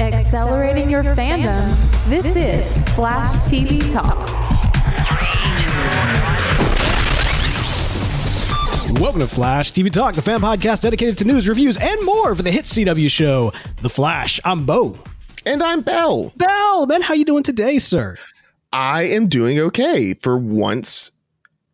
Accelerating your fandom. This is Flash TV Talk. Welcome to Flash TV Talk, the fan podcast dedicated to news, reviews, and more for the hit CW show, The Flash. I'm Bo. And I'm Bell. Bell, man, how you doing today, sir? I am doing okay. For once,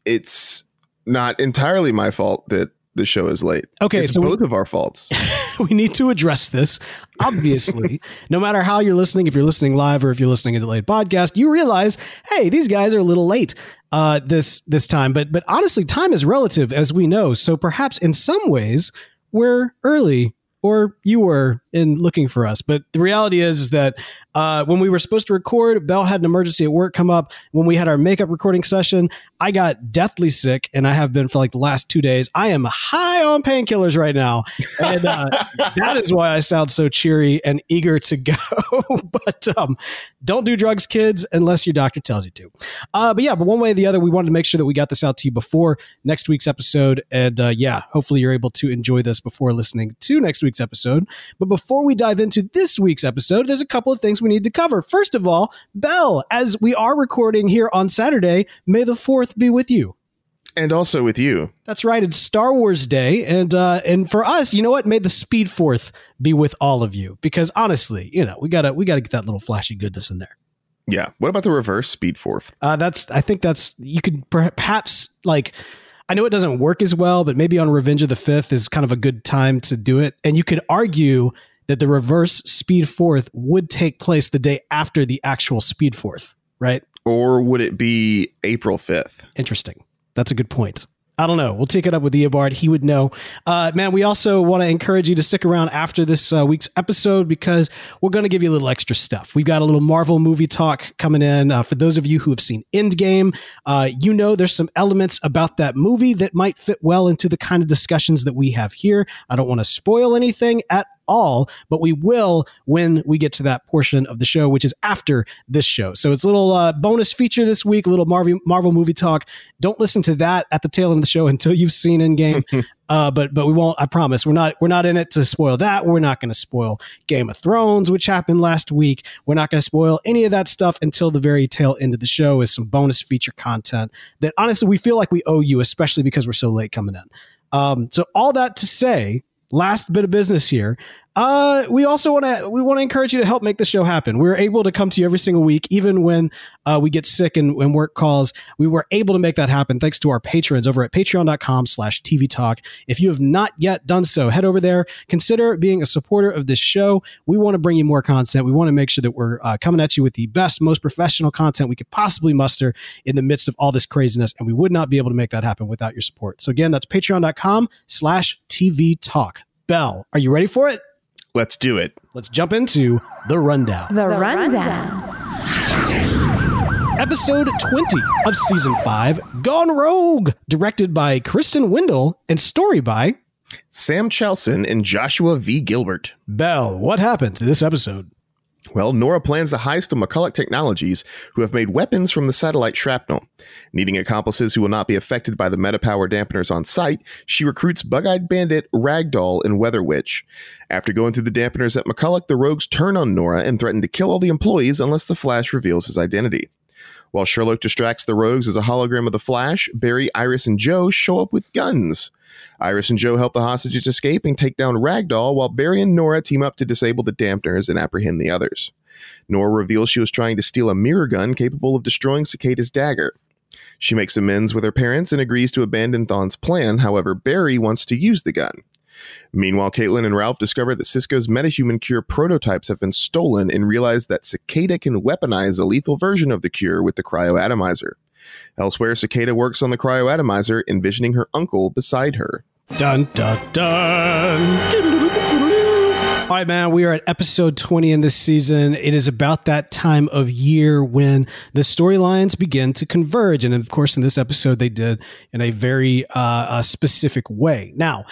it's not entirely my fault that the show is late. Okay, it's so both we, of our faults. we need to address this. Obviously, no matter how you're listening, if you're listening live or if you're listening as a late podcast, you realize, hey, these guys are a little late uh, this this time. But but honestly, time is relative, as we know. So perhaps in some ways we're early or you were in looking for us. But the reality is, is that uh, when we were supposed to record, Bell had an emergency at work come up. When we had our makeup recording session, I got deathly sick, and I have been for like the last two days. I am high on painkillers right now, and uh, that is why I sound so cheery and eager to go. but um, don't do drugs, kids, unless your doctor tells you to. Uh, but yeah, but one way or the other, we wanted to make sure that we got this out to you before next week's episode, and uh, yeah, hopefully you're able to enjoy this before listening to next week's episode. But before we dive into this week's episode, there's a couple of things we need to cover. First of all, Bell, as we are recording here on Saturday, may the 4th be with you. And also with you. That's right. It's Star Wars Day, and uh, and for us, you know what? May the Speed Fourth be with all of you, because honestly, you know, we gotta we gotta get that little flashy goodness in there. Yeah. What about the reverse speed fourth? Uh, that's I think that's you could perhaps like I know it doesn't work as well, but maybe on Revenge of the Fifth is kind of a good time to do it, and you could argue that the reverse speed fourth would take place the day after the actual speed fourth, right? Or would it be April 5th? Interesting. That's a good point. I don't know. We'll take it up with Eobard. He would know. Uh, man, we also want to encourage you to stick around after this uh, week's episode because we're going to give you a little extra stuff. We've got a little Marvel movie talk coming in. Uh, for those of you who have seen Endgame, uh, you know there's some elements about that movie that might fit well into the kind of discussions that we have here. I don't want to spoil anything at all, but we will when we get to that portion of the show, which is after this show. So it's a little uh, bonus feature this week, a little Marvel Marvel movie talk. Don't listen to that at the tail end of the show until you've seen Endgame. uh, but but we won't. I promise. We're not we're not in it to spoil that. We're not going to spoil Game of Thrones, which happened last week. We're not going to spoil any of that stuff until the very tail end of the show. Is some bonus feature content that honestly we feel like we owe you, especially because we're so late coming in. Um, so all that to say, last bit of business here. Uh, we also want to we want to encourage you to help make the show happen. We're able to come to you every single week, even when uh, we get sick and when work calls. We were able to make that happen thanks to our patrons over at patreon.com slash TV Talk. If you have not yet done so, head over there. Consider being a supporter of this show. We want to bring you more content. We want to make sure that we're uh, coming at you with the best, most professional content we could possibly muster in the midst of all this craziness. And we would not be able to make that happen without your support. So again, that's patreon.com slash TV Talk. Bell, are you ready for it? Let's do it. Let's jump into the rundown. The, rundown. Episode 20 of season 5, Gone Rogue, directed by Kristin Windell and story by Sam Chalsen and Joshua V. Gilbert. Bell. What happened to this episode? Well, Nora plans a heist of McCulloch Technologies, who have made weapons from the satellite shrapnel. Needing accomplices who will not be affected by the metapower dampeners on site, she recruits Bug Eyed Bandit, Ragdoll, and Weather Witch. After going through the dampeners at McCulloch, the rogues turn on Nora and threaten to kill all the employees unless the Flash reveals his identity. While Sherloque distracts the rogues as a hologram of the Flash, Barry, Iris, and Joe show up with guns. Iris and Joe help the hostages escape and take down Ragdoll, while Barry and Nora team up to disable the dampeners and apprehend the others. Nora reveals she was trying to steal a mirror gun capable of destroying Cicada's dagger. She makes amends with her parents and agrees to abandon Thawne's plan, however, Barry wants to use the gun. Meanwhile, Caitlin and Ralph discover that Cisco's metahuman cure prototypes have been stolen and realize that Cicada can weaponize a lethal version of the cure with the cryoatomizer. Elsewhere, Cicada works on the cryoatomizer, envisioning her uncle beside her. Dun dun dun. All right, man, we are at episode 20 in this season. It is about that time of year when the storylines begin to converge. And of course, in this episode, they did in a very uh, specific way. Now,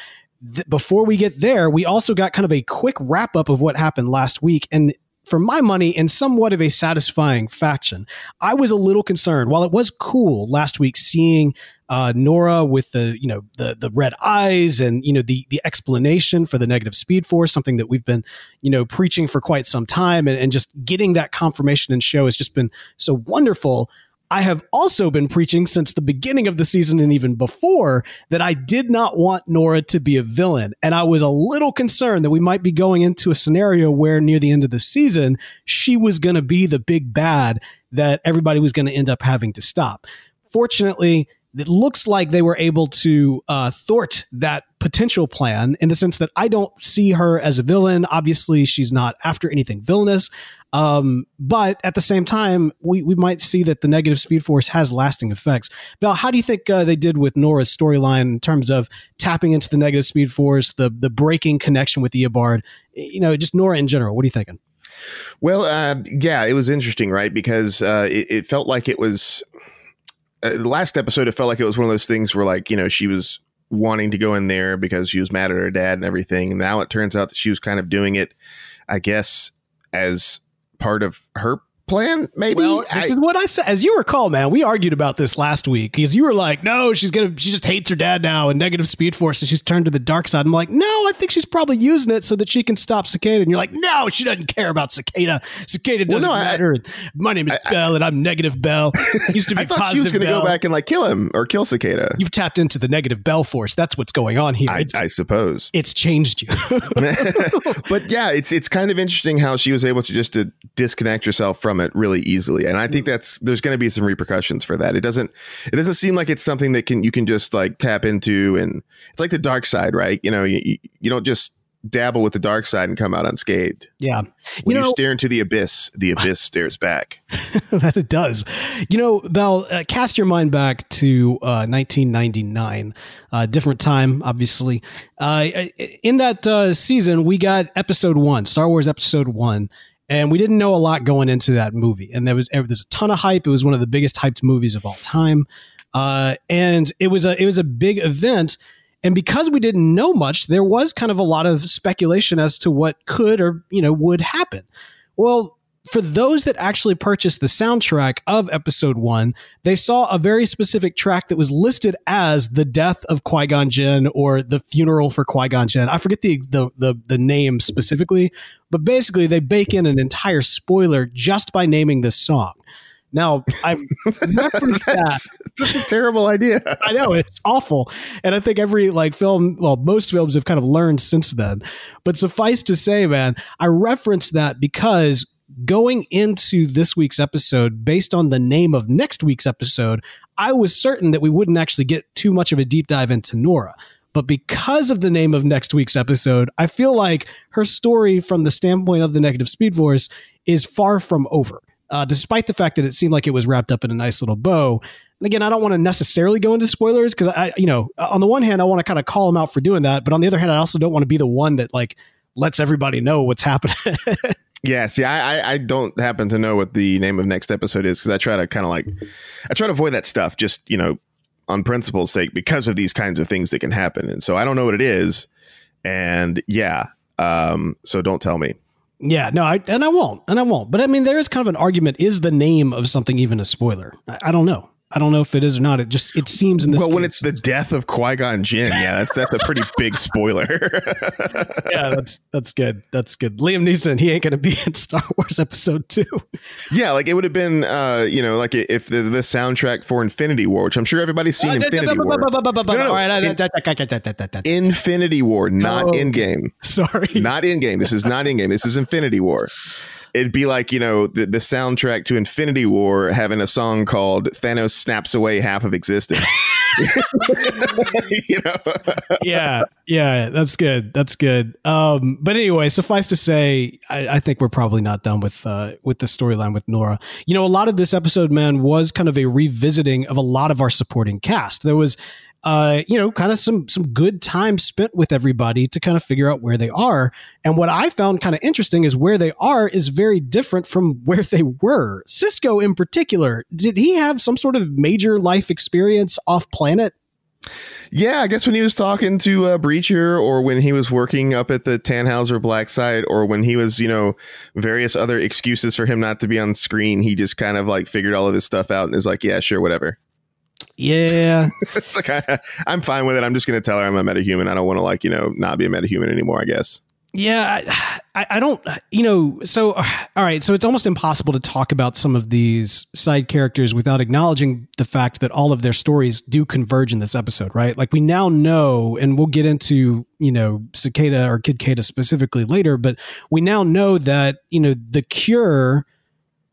th- before we get there, we also got kind of a quick wrap up of what happened last week. And for my money, in somewhat of a satisfying faction. I was a little concerned. While it was cool last week seeing uh, Nora with the you know the the red eyes and you know the the explanation for the negative speed force, something that we've been you know preaching for quite some time, and, and just getting that confirmation and show has just been so wonderful. I have also been preaching since the beginning of the season and even before that I did not want Nora to be a villain. And I was a little concerned that we might be going into a scenario where near the end of the season, she was going to be the big bad that everybody was going to end up having to stop. Fortunately, it looks like they were able to uh, thwart that potential plan in the sense that I don't see her as a villain. Obviously, she's not after anything villainous. Um, but at the same time, we, we might see that the negative speed force has lasting effects. Bell, how do you think uh, they did with Nora's storyline in terms of tapping into the negative speed force, the the breaking connection with Eobard? You know, just Nora in general. What are you thinking? Well, uh, yeah, it was interesting, right? Because uh, it, it, felt like it was uh, the last episode. It felt like it was one of those things where, like, you know, she was wanting to go in there because she was mad at her dad and everything. Now it turns out that she was kind of doing it, I guess, as part of her plan maybe? Well, this I, is what i said. As you recall man we argued about this last week because you were like no she's gonna she just hates her dad now and negative speed force and she's turned to the dark side. I'm like no i think she's probably using it so that she can stop cicada. And you're like no she doesn't care about cicada. Cicada doesn't well, no, matter. I, my name is I, bell and i'm negative bell. Used to be I thought she was gonna bell. go back and like kill him or kill cicada. You've tapped into the negative bell force. That's what's going on here. I, I suppose. it's changed you. But yeah it's it's kind of interesting how she was able to just to disconnect herself from it really easily and i think that's there's going to be some repercussions for that it doesn't it doesn't seem like it's something that can you can just like tap into and it's like the dark side right you know you, you don't just dabble with the dark side and come out unscathed. Yeah. When you, know, you stare into the abyss, the abyss stares back. that it does. You know, Bell, uh, cast your mind back to uh, 1999, uh, different time, obviously. Uh, in that uh, season, we got episode one, Star Wars episode one and we didn't know a lot going into that movie. And there was there's a ton of hype. It was one of the biggest hyped movies of all time, uh, and it was a it was a big event. And because we didn't know much, there was kind of a lot of speculation as to what could or you know would happen. Well, for those that actually purchased the soundtrack of episode one, they saw a very specific track that was listed as the death of Qui Gon Jinn or the funeral for Qui Gon Jinn. I forget the, the, the the name specifically, but basically they bake in an entire spoiler just by naming this song. Now I referenced that. That's a terrible idea. I know it's awful, and I think every like film, well, most films have kind of learned since then. But suffice to say, man, I referenced that because going into this week's episode, based on the name of next week's episode, I was certain that we wouldn't actually get too much of a deep dive into Nora. But because of the name of next week's episode, I feel like her story from the standpoint of the negative speed force is far from over. Uh, despite the fact that it seemed like it was wrapped up in a nice little bow. And again, I don't want to necessarily go into spoilers because I, you know, on the one hand, I want to kind of call them out for doing that, but on the other hand, I also don't want to be the one that like lets everybody know what's happening. Yeah, see, I, I don't happen to know what the name of next episode is because I try to kind of like I try to avoid that stuff just you know on principle's sake because of these kinds of things that can happen, and so I don't know what it is, and yeah, um, so don't tell me. Yeah, no, I, and I won't, and I won't. But I mean, there is kind of an argument: is the name of something even a spoiler? I, I don't know. I don't know if it is or not. It just it seems in this. Well, case, when it's the death of Qui Gon Jinn, yeah, that's that's a pretty big spoiler. yeah, that's that's good. That's good. Liam Neeson, he ain't gonna be in Star Wars Episode Two. Yeah, like it would have been, uh, you know, like if the, the soundtrack for Infinity War, which I'm sure everybody's seen Infinity War. Infinity War, not Endgame. Sorry, not Endgame. This is not Endgame. This is Infinity War it'd be like you know the, the soundtrack to Infinity War having a song called "Thanos Snaps Away Half of Existence." you know? yeah, yeah, that's good. That's good. Um, but anyway, suffice to say, I, I think we're probably not done with uh, with the storyline with Nora. You know, a lot of this episode, man, was kind of a revisiting of a lot of our supporting cast. There was uh, you know, kind of some some good time spent with everybody to kind of figure out where they are. And what I found kind of interesting is where they are is very different from where they were. Cisco, in particular, did he have some sort of major life experience off planet? Yeah, I guess when he was talking to uh, Breacher, or when he was working up at the Tannhauser Black site, or when he was, you know, various other excuses for him not to be on screen, he just kind of like figured all of this stuff out and is like, yeah, sure, whatever. Yeah, it's like I, I'm fine with it. I'm just going to tell her I'm a metahuman. I don't want to like you know not be a metahuman anymore. I guess. Yeah, I, I don't, you know, so, all right, so it's almost impossible to talk about some of these side characters without acknowledging the fact that all of their stories do converge in this episode, right? Like we now know, and we'll get into, you know, Cicada or Kid Kada specifically later, but we now know that, you know, the cure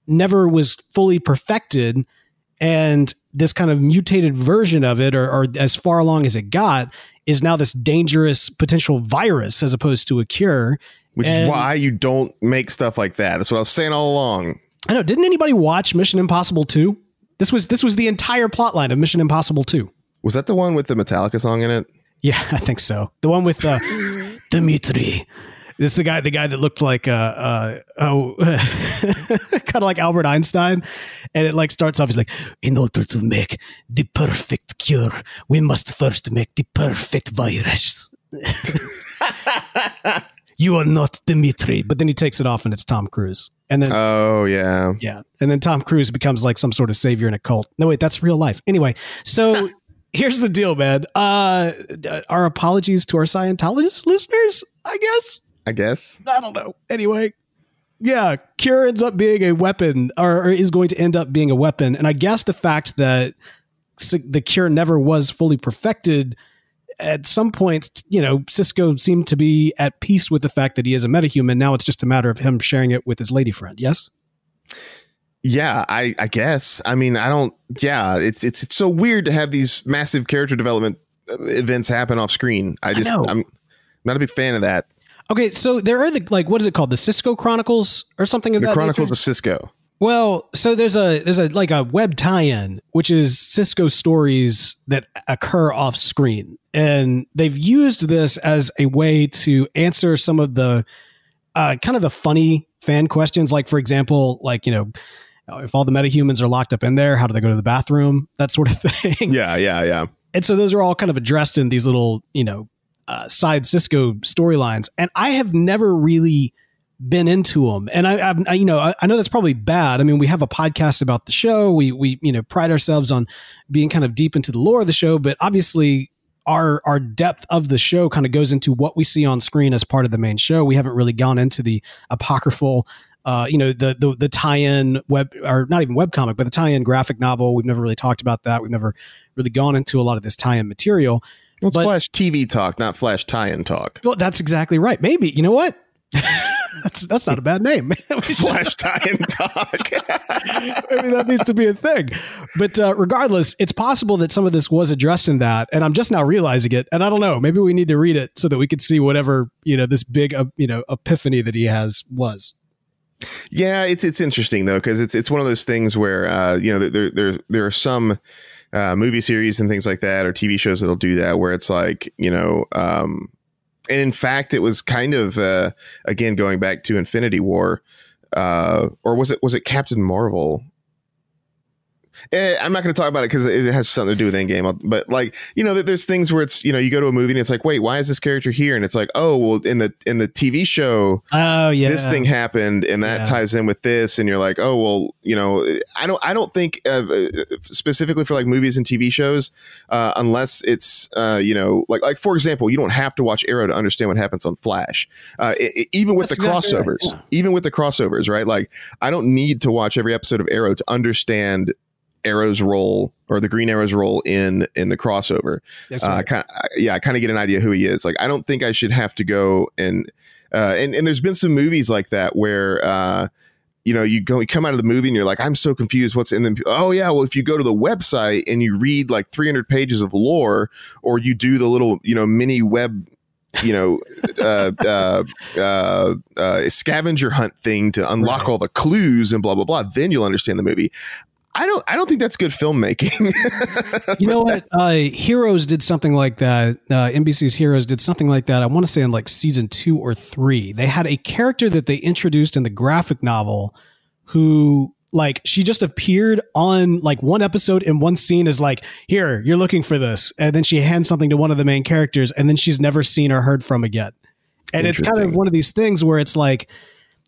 never was fully perfected and this kind of mutated version of it or, or, as far along as it got is now this dangerous potential virus as opposed to a cure. Which and, is why you don't make stuff like that. That's what i was saying all along. I know. Didn't anybody watch mission impossible 2 this was this was the entire plot line of mission impossible 2 was that the one with the metallica song in it? Yeah i think so. The one with uh, dimitri this is the guy, the guy that looked like uh, uh oh, kind of like Albert Einstein, and it like starts off. He's like, in order to make the perfect cure, we must first make the perfect virus. you are not Dimitri, but then he takes it off, and it's Tom Cruise. And then, oh yeah, yeah, and then Tom Cruise becomes like some sort of savior in a cult. No, wait, that's real life. Anyway, so here's the deal, man. Uh, our apologies to our Scientologist listeners, I guess. I guess. I don't know. Anyway, yeah, Cure ends up being a weapon, or, or, is going to end up being a weapon. And I guess the fact that the Cure never was fully perfected, at some point, you know, Cisco seemed to be at peace with the fact that he is a metahuman. Now it's just a matter of him sharing it with his lady friend. Yes. Yeah, I, I guess. I mean, I don't. Yeah, it's it's it's so weird to have these massive character development uh, events happen off screen. I just I I'm not a big fan of that. Okay, so there are the like what is it called? The Cisco Chronicles or something of the that Chronicles nature? of Cisco. Well, so there's a there's a like a web tie-in which is Cisco stories that occur off screen. And they've used this as a way to answer some of the uh, kind of the funny fan questions like for example, like, you know, if all the metahumans are locked up in there, how do they go to the bathroom? That sort of thing. Yeah, yeah, yeah. And so those are all kind of addressed in these little, you know, uh, side Cisco storylines, and I have never really been into them. And I, I you know, I, I, know that's probably bad. I mean, we have a podcast about the show. We we you know pride ourselves on being kind of deep into the lore of the show, but obviously our our depth of the show kind of goes into what we see on screen as part of the main show. We haven't really gone into the apocryphal. Uh, you know the, the the tie-in web or not even web comic, but the tie-in graphic novel. We've never really talked about that. We've never really gone into a lot of this tie-in material. Well, it's but, Flash TV talk, not Flash tie-in talk. Well, that's exactly right. Maybe you know what? that's that's not a bad name. Flash tie-in talk. Maybe that needs to be a thing. But uh, regardless, it's possible that some of this was addressed in that, and I'm just now realizing it. And I don't know. Maybe we need to read it so that we could see whatever you know this big uh, you know epiphany that he has was. Yeah, it's it's interesting though because it's it's one of those things where uh, you know there there there are some uh, movie series and things like that, or TV shows that'll do that, where it's like you know, um, and in fact, it was kind of uh, again going back to Infinity War, uh, or was it was it Captain Marvel? Eh, I'm not going to talk about it because it has something to do with Endgame. But like, you know, there's things where it's you know you go to a movie and it's like, wait, why is this character here? And it's like, oh, well, in the in the TV show, oh yeah, this thing happened, and that yeah. ties in with this, and you're like, oh well, you know, I don't I don't think uh, specifically for like movies and TV shows, uh, unless it's uh, you know like like for example, you don't have to watch Arrow to understand what happens on Flash. Uh, it, even with That's the exactly crossovers, right. yeah. even with the crossovers, right? Like I don't need to watch every episode of Arrow to understand Arrow's role or the Green Arrow's role in in the crossover. Yes, uh, kind yeah, I kind of get an idea who he is. Like, I don't think I should have to go and uh, and and there's been some movies like that where. Uh, you know, you go, you come out of the movie and you're like, I'm so confused. What's in them? Oh yeah, well, if you go to the website and you read like 300 pages of lore, or you do the little, you know, mini web you know, uh, uh, uh, uh, scavenger hunt thing to unlock right. all the clues and blah blah blah. Then you'll understand the movie. I don't. I don't think that's good filmmaking. you know what? Uh, Heroes did something like that. Uh, NBC's Heroes did something like that. I want to say in like season two or three. They had a character that they introduced in the graphic novel, who like she just appeared on like one episode in one scene is like here you're looking for this and then she hands something to one of the main characters and then she's never seen or heard from again and it's kind of one of these things where it's like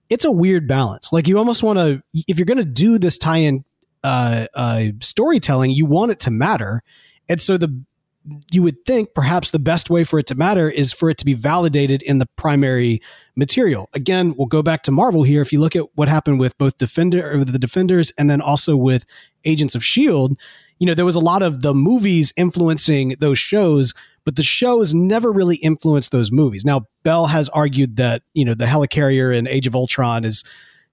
it's a weird balance like you almost want to if you're going to do this tie-in uh, uh, storytelling you want it to matter and so the you would think perhaps the best way for it to matter is for it to be validated in the primary material. Again, we'll go back to Marvel here. If you look at what happened with both Defender or the Defenders and then also with Agents of Shield, you know, there was a lot of the movies influencing those shows, but the shows never really influenced those movies. Now, Bell has argued that, you know, the helicarrier in Age of Ultron is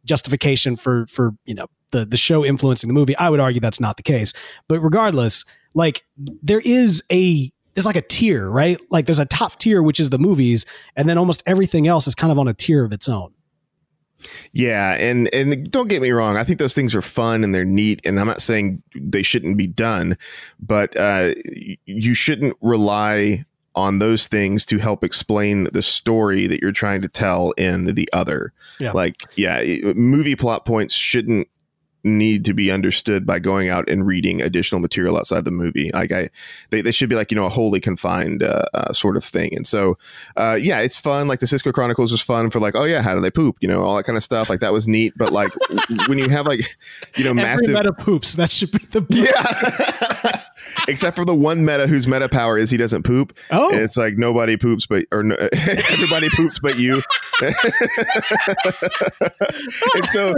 justification for for, you know, the the show influencing the movie. I would argue that's not the case. But regardless, like there is a there's like a tier, right? Like there's a top tier, which is the movies, and then almost everything else is kind of on a tier of its own. Yeah, and and don't get me wrong, I think those things are fun and they're neat, and I'm not saying they shouldn't be done, but uh, you shouldn't rely on those things to help explain the story that you're trying to tell in the other. Yeah. Like, yeah, movie plot points shouldn't need to be understood by going out and reading additional material outside the movie. Like I, they, they should be like you know a wholly confined uh, uh, sort of thing. And so, uh, yeah, it's fun. Like the Cisco Chronicles was fun for like, oh yeah, how do they poop? You know, all that kind of stuff. Like that was neat. But like when you have like you know Every massive meta poops, that should be the book. yeah. except for the one meta whose meta power is he doesn't poop. Oh, and it's like nobody poops, but or no, everybody poops but you. and so,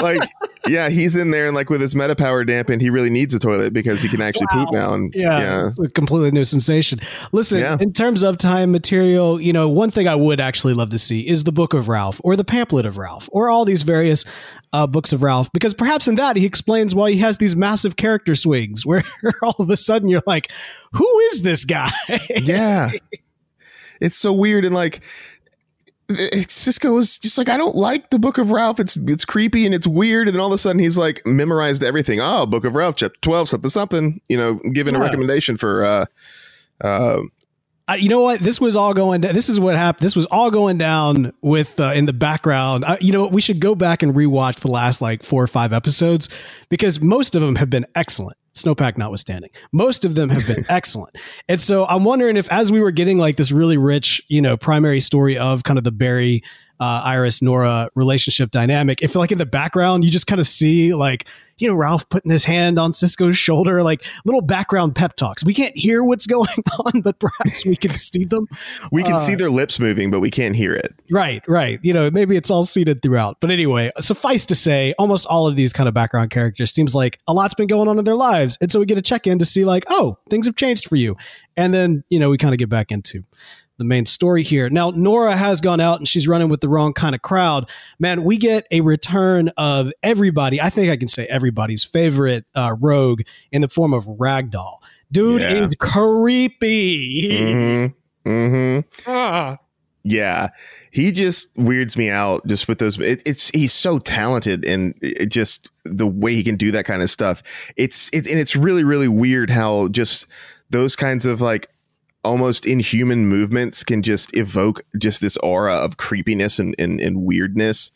like, yeah, he's in there and like with his meta power dampened, he really needs a toilet because he can actually wow. poop now. And yeah, yeah. It's a completely new sensation. Listen, yeah. in terms of time material, you know, one thing I would actually love to see is the book of Ralph or the pamphlet of Ralph or all these various uh, books of Ralph because perhaps in that he explains why he has these massive character swings where all of a sudden you're like, who is this guy? yeah. It's so weird. And like, Cisco was just like, I don't like the Book of Ralph. It's it's creepy and it's weird. And then all of a sudden he's like memorized everything. Oh, Book of Ralph, chapter twelve, something something. You know, giving yeah. a recommendation for uh, uh, uh, you know what? This was all going. This is what happened. This was all going down with uh, in the background. Uh, you know, we should go back and rewatch the last like four or five episodes because most of them have been excellent. Snowpack notwithstanding, most of them have been excellent. And so I'm wondering if, as we were getting like this really rich, you know, primary story of kind of the Barry uh, Iris Nora relationship dynamic. If like in the background you just kind of see like you know Ralph putting his hand on Cisco's shoulder, like little background pep talks. We can't hear what's going on, but perhaps we can see them. we can uh, see their lips moving, but we can't hear it. Right, right. You know, maybe it's all seated throughout. But anyway, suffice to say, almost all of these kind of background characters seems like a lot's been going on in their lives, and so we get a check in to see like, oh, things have changed for you, and then you know we kind of get back into the main story here. Now, Nora has gone out and she's running with the wrong kind of crowd. Man, we get a return of everybody. I think I can say everybody's favorite uh, rogue in the form of Ragdoll. Dude yeah. is creepy. Mm-hmm. Mm-hmm. Ah. Yeah, he just weirds me out just with those. It, it's he's so talented and it just the way he can do that kind of stuff. It's it's and it's really really weird how just those kinds of like almost inhuman movements can just evoke just this aura of creepiness and, and, and weirdness.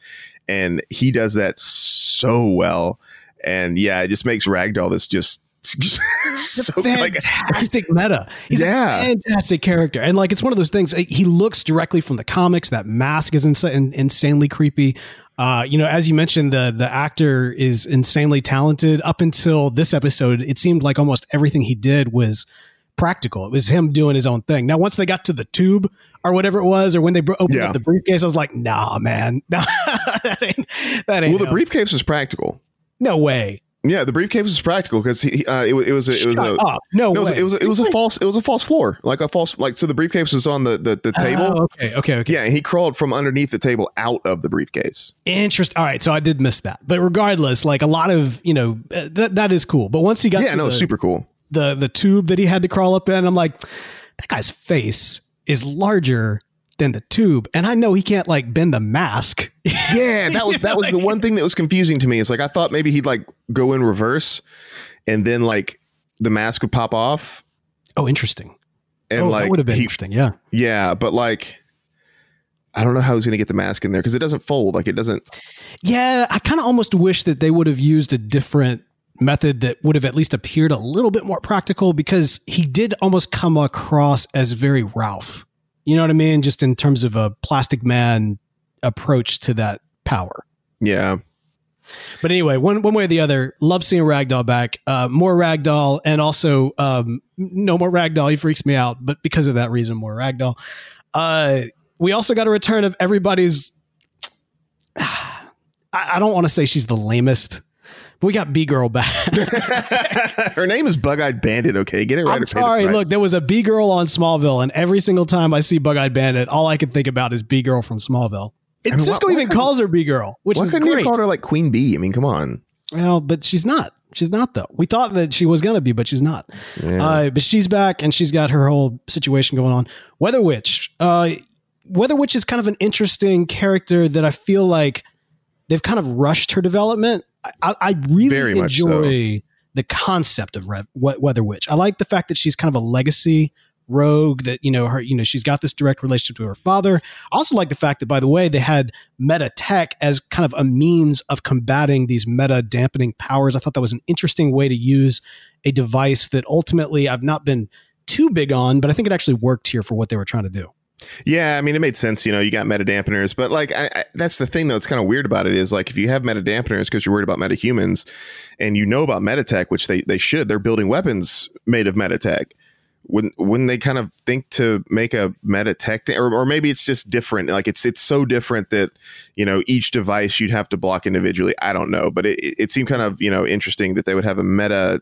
And he does that so well. And yeah, it just makes Ragdoll this just so fantastic like, meta. He's yeah. a fantastic character, and like it's one of those things. He looks directly from the comics. That mask is ins- insanely creepy. Uh, you know, as you mentioned, the the actor is insanely talented. Up until this episode, it seemed like almost everything he did was practical. It was him doing his own thing. Now, once they got to the tube or whatever it was, or when they bro- opened yeah. up the briefcase, I was like, nah, man, nah, that ain't, that ain't. Well, the briefcase was practical. No way. Yeah, the briefcase was practical because he uh, it, it, was a, it was a, no, no it was, a, it was a, it was a false it was a false floor like a false like so the briefcase was on the the, the table. Oh, okay, okay, okay. Yeah, and he crawled from underneath the table out of the briefcase. Interesting. All right, so I did miss that, but regardless, like a lot of you know uh, that that is cool. But once he got to yeah, no, the, super cool the the tube that he had to crawl up in. I'm like, that guy's face is larger than the tube, and I know he can't like bend the mask. Yeah, that was that was the one thing that was confusing to me. It's like I thought maybe he'd like go in reverse, and then like the mask would pop off, Oh, interesting. and oh, like that would have been he- interesting. Yeah. yeah, but like. I don't know how he's going to get the mask in there because it doesn't fold. Like it doesn't. Yeah, I kind of almost wish that they would have used a different method that would have at least appeared a little bit more practical because he did almost come across as very Ralph. You know what I mean? Just in terms of a plastic man approach to that power. Yeah, But anyway, one one way or the other, love seeing Ragdoll back. Uh, more Ragdoll, and also um, no more Ragdoll. He freaks me out, but because of that reason, more Ragdoll. Uh, we also got a return of everybody's. I, I don't want to say she's the lamest, but we got B girl back. her name is Bug Eyed Bandit. Okay, get it right. I'm or pay the sorry. Look, there was a B girl on Smallville, and every single time I see Bug Eyed Bandit, all I can think about is B girl from Smallville. And I mean, Cisco why- why even calls her B girl, which Why is great. have called her like Queen Bee? I mean, come on. Well, but she's not. She's not though. We thought that she was gonna be, but she's not. Yeah. Uh, but she's back and she's got her whole situation going on. Weather Witch. Uh, Weather Witch is kind of an interesting character that I feel like they've kind of rushed her development. I, I, really Very much so. enjoy the concept of Rev, Weather Witch. I like the fact that she's kind of a legacy rogue that you know her you know she's got this direct relationship to her father I also like the fact that by the way they had meta tech as kind of a means of combating these meta dampening powers i thought that was an interesting way to use a device that ultimately i've not been too big on but i think it actually worked here for what they were trying to do Yeah, I mean, it made sense. You know, you got meta dampeners, but like, I, I, that's the thing though. It's kind of weird about it is like, if you have meta dampeners because you're worried about meta humans, and you know about meta tech, which they they should, they're building weapons made of meta tech. Wouldn't wouldn't they kind of think to make a meta tech, or, or maybe it's just different? Like it's it's so different that you know each device you'd have to block individually. I don't know, but it, it seemed kind of you know interesting that they would have a meta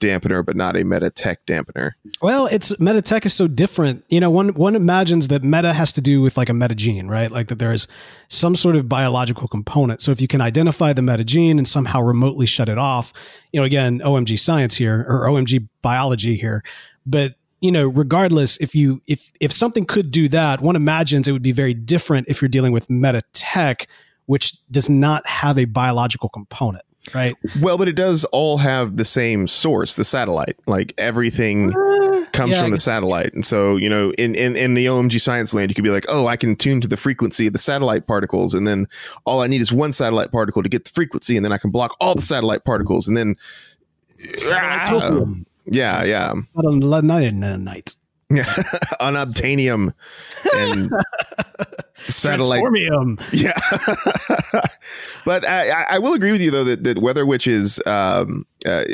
dampener, but not a meta tech dampener. Well, it's meta tech is so different. You know, one one imagines that meta has to do with like a meta gene, right? Like that there is some sort of biological component. So if you can identify the meta gene and somehow remotely shut it off, you know, again, OMG science here or OMG biology here. But you know, regardless, if you if if something could do that, one imagines it would be very different if you're dealing with meta tech, which does not have a biological component, right? Well, but it does all have the same source, the satellite. Like everything comes yeah, from the satellite. And so, you know, in, in, in the OMG science land, you could be like, oh, I can tune to the frequency of the satellite particles. And then all I need is one satellite particle to get the frequency. And then I can block all the satellite particles. And then, Satellite-topium. yeah, yeah. Night. Yeah. Unobtainium and satellite Transformium. Yeah, but I, I- will agree with you though that that Weather Witch is um, uh,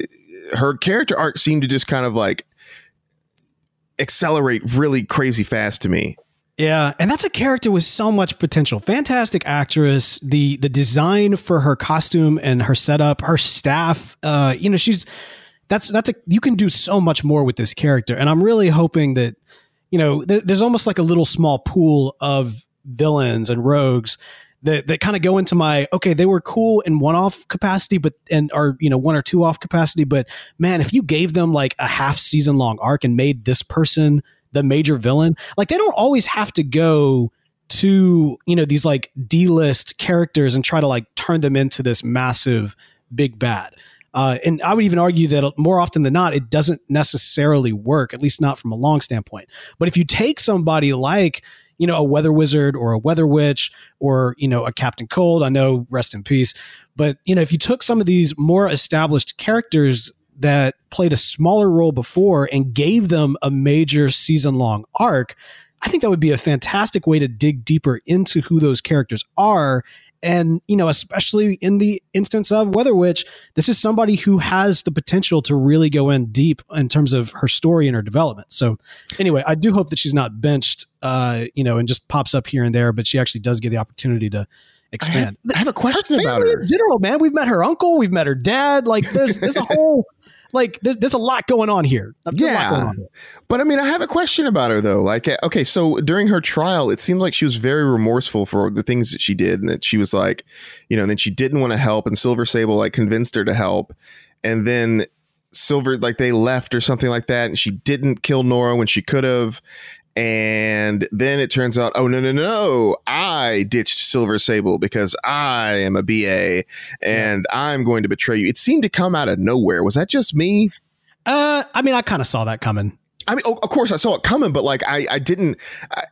her character arc seemed to just kind of like accelerate really crazy fast to me. Yeah, and that's a character with so much potential. Fantastic actress. The the design for her costume and her setup, her staff. Uh, you know, she's that's that's a you can do so much more with this character, and I'm really hoping that you know there, there's almost like a little small pool of villains and rogues that that kind of go into my okay they were cool in one off capacity but and are you know one or two off capacity but man if you gave them like a half season long arc and made this person the major villain like they don't always have to go to you know these like d-list characters and try to like turn them into this massive big bad uh, and I would even argue that more often than not, it doesn't necessarily work, at least not from a long standpoint. But if you take somebody like, you know, a weather wizard or a weather witch or, you know, a Captain Cold, I know, rest in peace. But, you know, if you took some of these more established characters that played a smaller role before and gave them a major season long arc, I think that would be a fantastic way to dig deeper into who those characters are and you know especially in the instance of weather witch this is somebody who has the potential to really go in deep in terms of her story and her development so anyway i do hope that she's not benched uh you know and just pops up here and there but she actually does get the opportunity to I have, expand I have a question her about her. in general man we've met her uncle we've met her dad like there's there's a whole like there's, there's a lot going on here There's a lot Yeah. going on here. But I mean, I have a question about her though. Like, uh, okay, so during her trial, it seemed like she was very remorseful for the things that she did, and that she was like, you know, and then she didn't want to help, and Silver Sable like convinced her to help, and then Silver like they left or something like that, and she didn't kill Nora when she could have, And then it turns out, oh no, no, no, I ditched Silver Sable because I am a BA and yeah. I'm going to betray you. It seemed to come out of nowhere. Was that just me? Uh, I mean, I kind of saw that coming. I mean, of course I saw it coming, but like I, I didn't,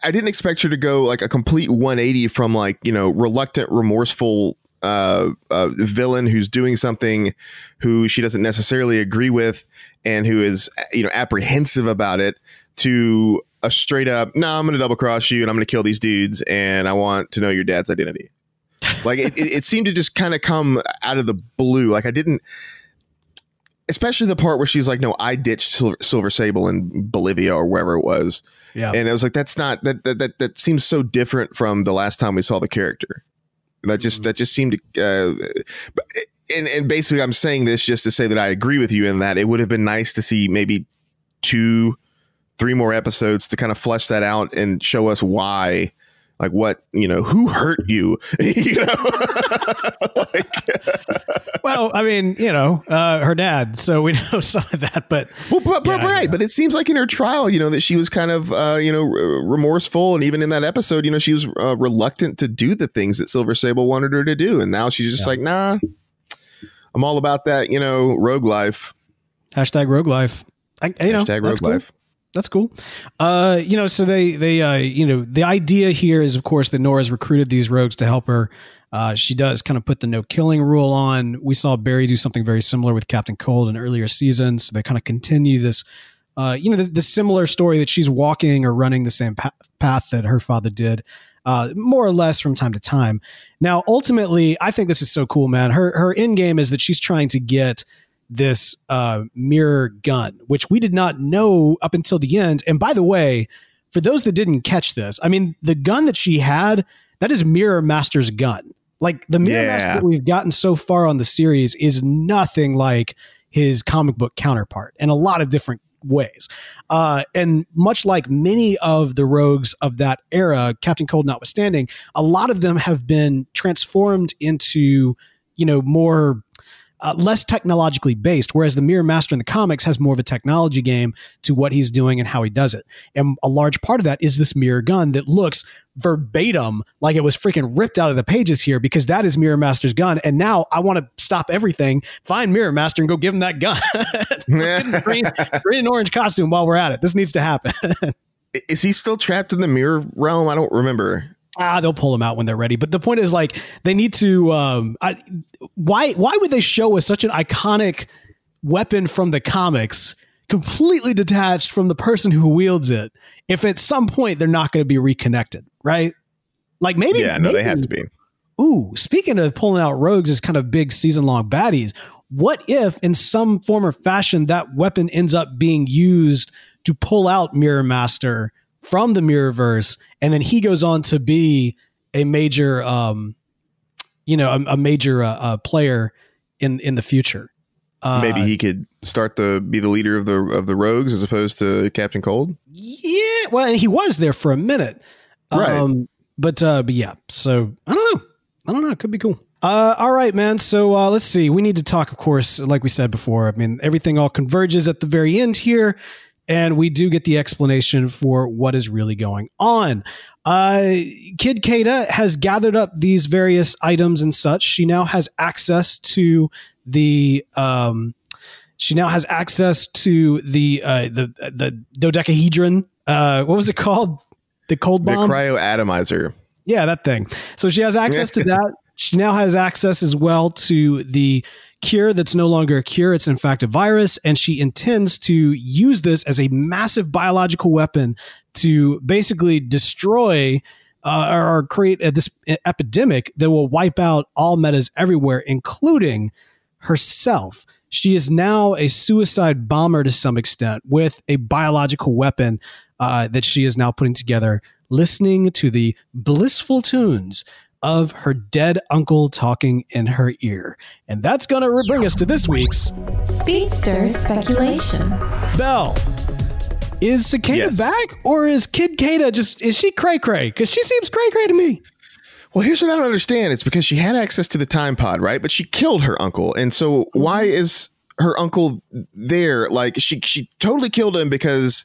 I didn't expect her to go like a complete 180 from like you know reluctant, remorseful uh, uh, villain who's doing something who she doesn't necessarily agree with and who is you know apprehensive about it to a straight up no nah, i'm gonna double cross you and i'm gonna kill these dudes and i want to know your dad's identity like it, it, it seemed to just kind of come out of the blue like i didn't especially the part where she's like, "No, I ditched Silver, Silver, Sable in Bolivia or wherever it was." Yeah, and it was like, "That's not that that that, that seems so different from the last time we saw the character." That just mm-hmm. that just seemed to. Uh, and and basically, I'm saying this just to say that I agree with you in that it would have been nice to see maybe two, three more episodes to kind of flesh that out and show us why like what you know who hurt you you know? Like, well i mean you know uh, her dad so we know some of that but well but, yeah, right but it seems like in her trial you know that she was kind of uh, you know remorseful and even in that episode you know she was uh, reluctant to do the things that silver sable wanted her to do and now she's just yeah. like nah i'm all about that you know rogue life. Hashtag rogue life. I, you hashtag know, rogue life that's cool. Uh, you know, so they they uh, you know the idea here is of course that Nora's recruited these rogues to help her. Uh, she does kind of put the no killing rule on. We saw Barry do something very similar with Captain Cold in earlier seasons. So they kind of continue this, uh, you know, the, similar story that she's walking or running the same path, path that her father did, uh, more or less from time to time. Now, ultimately, I think this is so cool, man. Her her end game is that she's trying to get this uh, mirror gun, which we did not know up until the end. And by the way, for those that didn't catch this, I mean, the gun that she had, that is Mirror Master's gun. Like the Mirror yeah. Master that we've gotten so far on the series is nothing like his comic book counterpart in a lot of different ways. Uh, and much like many of the rogues of that era, Captain Cold notwithstanding, a lot of them have been transformed into, you know, more uh, less technologically based, whereas the Mirror Master in the comics has more of a technology game to what he's doing and how he does it. And a large part of that is this mirror gun that looks verbatim like it was freaking ripped out of the pages here because that is Mirror Master's gun. And now I want to stop everything, find Mirror Master, and go give him that gun. green, green and orange costume while we're at it. This needs to happen. is he still trapped in the mirror realm? I don't remember ah, they'll pull them out when they're ready. But the point is, like, they need to. Um, I, why? Why would they show us such an iconic weapon from the comics, completely detached from the person who wields it? If at some point they're not going to be reconnected, right? Like maybe. Yeah, no, maybe, they have to be. Ooh, speaking of pulling out rogues as kind of big season long baddies, what if in some form or fashion that weapon ends up being used to pull out Mirror Master from the Mirrorverse, and then he goes on to be a major, um, you know, a, a major uh, uh, player in in the future. Uh, Maybe he could start the be the leader of the of the rogues as opposed to Captain Cold. Yeah, well, and he was there for a minute, right? Um, but uh, but yeah, so I don't know. I don't know. It could be cool. Uh, all right, man. So uh, let's see. We need to talk, of course, like we said before. I mean, everything all converges at the very end here and we do get the explanation for what is really going on. Uh, Kid Kada has gathered up these various items and such. She now has access to the. Um, she now has access to the uh, the the dodecahedron. Uh, what was it called? The cold bomb. The cryo atomizer. Yeah, that thing. So she has access to that. She now has access as well to the cure that's no longer a cure. It's in fact a virus. And she intends to use this as a massive biological weapon to basically destroy uh, or create a, this epidemic that will wipe out all metas everywhere, including herself. She is now a suicide bomber to some extent with a biological weapon uh, that she is now putting together, listening to the blissful tunes of her dead uncle talking in her ear. And that's going to bring us to this week's Speedster Speculation. Bell, is Cicada yes. back or is Kid Kada just, is she cray cray? Because she seems cray cray to me. Well, here's what I don't understand. It's because she had access to the time pod, right? But she killed her uncle. And so why mm-hmm. is her uncle there? Like she she totally killed him because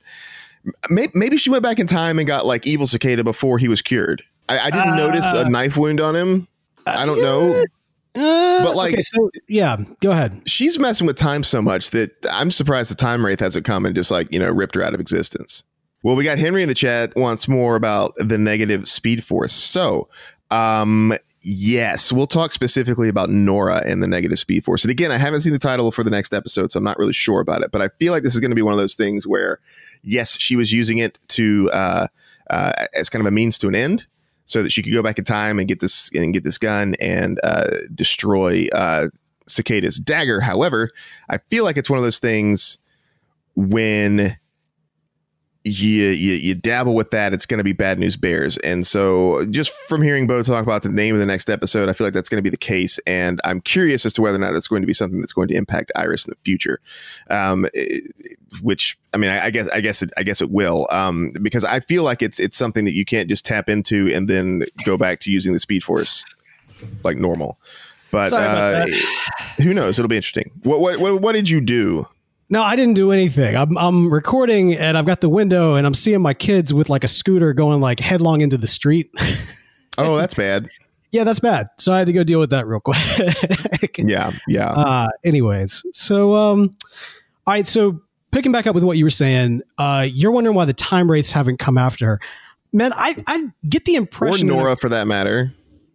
Maybe, maybe she went back in time and got like evil cicada before he was cured. I, I didn't Uh, notice a knife wound on him. I don't know. Uh, But, like- okay, so yeah, go ahead. She's messing with time so much that I'm surprised the time wraith hasn't come and just like you know ripped her out of existence. Well, we got Henry in the chat wants more about the negative speed force. So, um, yes, we'll talk specifically about Nora and the negative speed force. And again, I haven't seen the title for the next episode, so I'm not really sure about it. But I feel like this is going to be one of those things where, yes, she was using it to uh, uh, as kind of a means to an end, so that she could go back in time and get this and get this gun and uh, destroy uh, Cicada's dagger. However, I feel like it's one of those things when you you, you dabble with that, it's going to be bad news bears. And so, just from hearing Bo talk about the name of the next episode, I feel like that's going to be the case. And I'm curious as to whether or not that's going to be something that's going to impact Iris in the future. Um, eh, which I mean, I, I guess I guess it, I guess it will. Um, because I feel like it's it's something that you can't just tap into and then go back to using the Speed Force like normal. But uh, who knows? It'll be interesting. What, what what what did you do? No, I didn't do anything. I'm I'm recording and I've got the window and I'm seeing my kids with like a scooter going like headlong into the street. Oh, that's bad. yeah, that's bad. So I had to go deal with that real quick. Yeah, yeah. uh anyways, so um all right, so picking back up with what you were saying, uh you're wondering why the time wraiths haven't come after her. Man, I I get the or impression that- Nora for that matter.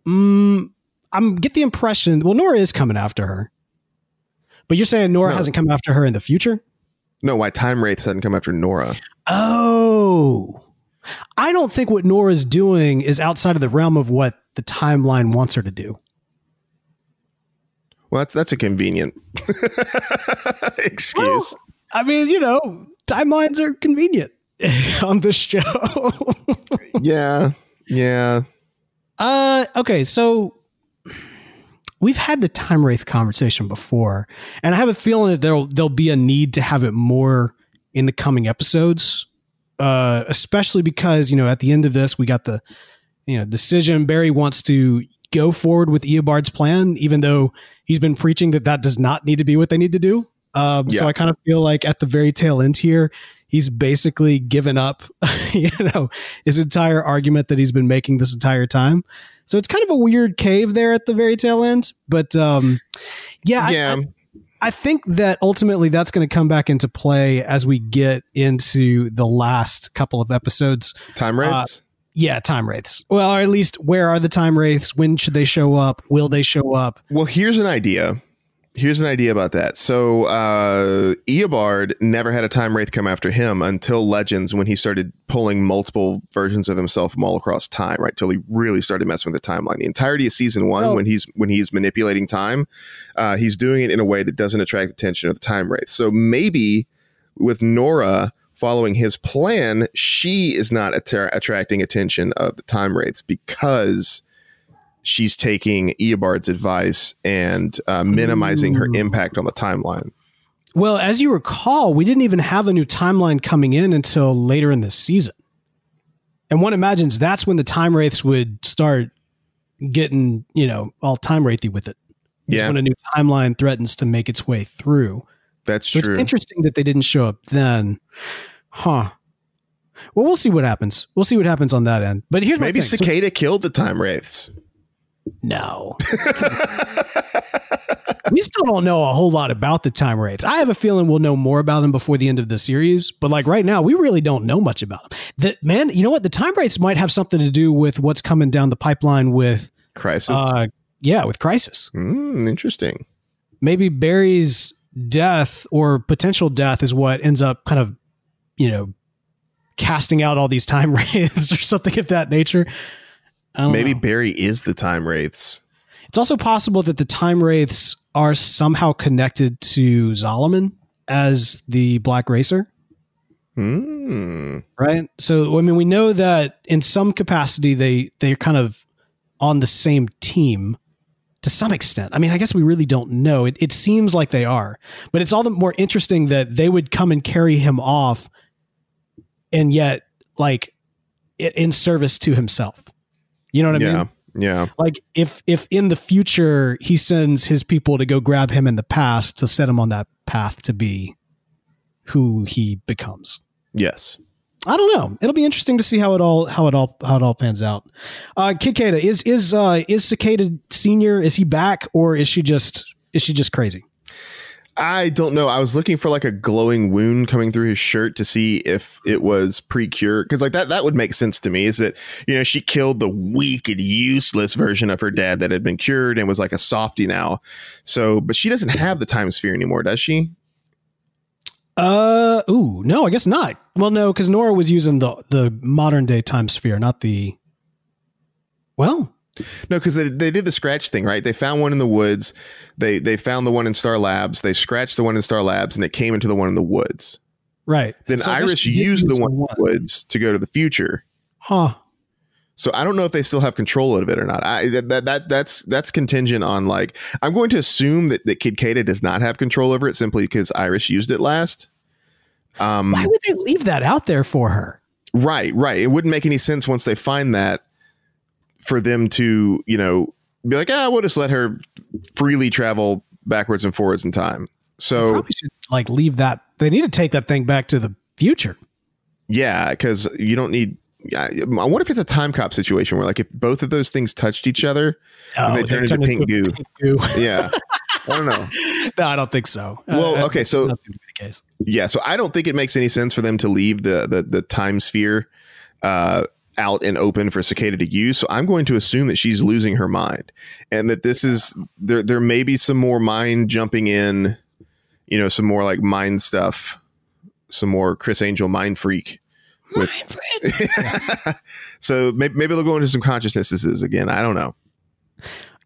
Mm, I'm get the impression. Well, Nora is coming after her, but you're saying Nora No. hasn't come after her in the future. No, why time wraiths hadn't come after Nora? Oh, I don't think what Nora's doing is outside of the realm of what the timeline wants her to do. Well, that's that's a convenient excuse. I mean, you know, timelines are convenient on this show. yeah, yeah. Uh, okay, so we've had the time wraith conversation before, and I have a feeling that there'll there'll be a need to have it more in the coming episodes. Uh, especially because you know at the end of this we got the you know decision Barry wants to go forward with Eobard's plan, even though he's been preaching that that does not need to be what they need to do. Um, So I kind of feel like at the very tail end here, he's basically given up, you know, his entire argument that he's been making this entire time. So it's kind of a weird cave there at the very tail end. But um, yeah, I- yeah. I think that ultimately that's going to come back into play as we get into the last couple of episodes. time wraiths. Yeah, time wraiths. Well, or at least where are the time wraiths? When should they show up? Will they show up? well, here's an idea. Here's an idea about that. So, uh, Eobard never had a time wraith come after him until Legends when he started pulling multiple versions of himself from all across time, right? Till he really started messing with the timeline. The entirety of season one, Well- when he's when he's manipulating time, uh, he's doing it in a way that doesn't attract the attention of the time wraith. So maybe with Nora following his plan, she is not attra- attracting attention of the time wraiths because she's taking Eobard's advice and uh, minimizing her impact on the timeline. Well, as you recall, we didn't even have a new timeline coming in until later in the season. And one imagines that's when the time wraiths would start getting, you know, all time wraithy with it. it. Is Yeah. when a new timeline threatens to make its way through. That's So true. it's interesting that they didn't show up then. Huh. Well, we'll see what happens. We'll see what happens on that end. But here's Maybe my thing. So- Cicada killed the time wraiths. No. we still don't know a whole lot about the time wraiths. I have a feeling we'll know more about them before the end of the series. But like right now, we really don't know much about them. That man, you know what? The time wraiths might have something to do with what's coming down the pipeline with, Crisis. uh, yeah, with Crisis. Hmm, interesting. maybe Barry's death or potential death is what ends up kind of, you know, casting out all these time wraiths or something of that nature. Don't Maybe know. Barry is the time wraiths. it's also possible that the time wraiths are somehow connected to Zolomon as the Black Racer, Hmm. right? So I mean, we know that in some capacity they they're kind of on the same team to some extent. I mean, I guess we really don't know. It, it seems like they are, but it's all the more interesting that they would come and carry him off, and yet like in service to himself. You know what I yeah. mean? Yeah. Like if if in the future he sends his people to go grab him in the past to set him on that path to be who he becomes. Yes. I don't know. It'll be interesting to see how it all how it all how it all pans out. Uh, Kid Kada is is uh, is Cicada Senior? Is he back or is she just is she just crazy? I don't know. I was looking for like a glowing wound coming through his shirt to see if it was pre-cure because like that that would make sense to me. Is that you know she killed the weak and useless version of her dad that had been cured and was like a softy now. So, but she doesn't have the time sphere anymore, does she? Uh, ooh, no, I guess not. Well, no, because Nora was using the the modern day time sphere, not the. Well, no, because they, they did the scratch thing, right? They found one in the woods. They they found the one in Star Labs. They scratched the one in Star Labs, and it came into the one in the woods. Right. Then so Iris used the one, in the woods to go to the future. Huh. So I don't know if they still have control of it or not. I that that that's that's contingent on like I'm going to assume that that Kid Kada does not have control over it simply because Iris used it last. Um, Why would they leave that out there for her? Right, right. It wouldn't make any sense once they find that for them to, you know, be like, ah, we'll just let her freely travel backwards and forwards in time. So should like leave that. They need to take that thing back to the future. Yeah, because you don't need. I wonder if it's a time cop situation where, like, if both of those things touched each other, oh, and they turn into, pink, into goo. pink goo. yeah, I don't know. no, I don't think so. Well, uh, okay, so yeah, so I don't think it makes any sense for them to leave the the, the time sphere uh, out and open for Cicada to use. So I'm going to assume that she's losing her mind, and that this is there. There may be some more mind jumping in, you know, some more like mind stuff, some more Criss Angel mind freak. With, so maybe, maybe they'll go into some consciousnesses again. I don't know.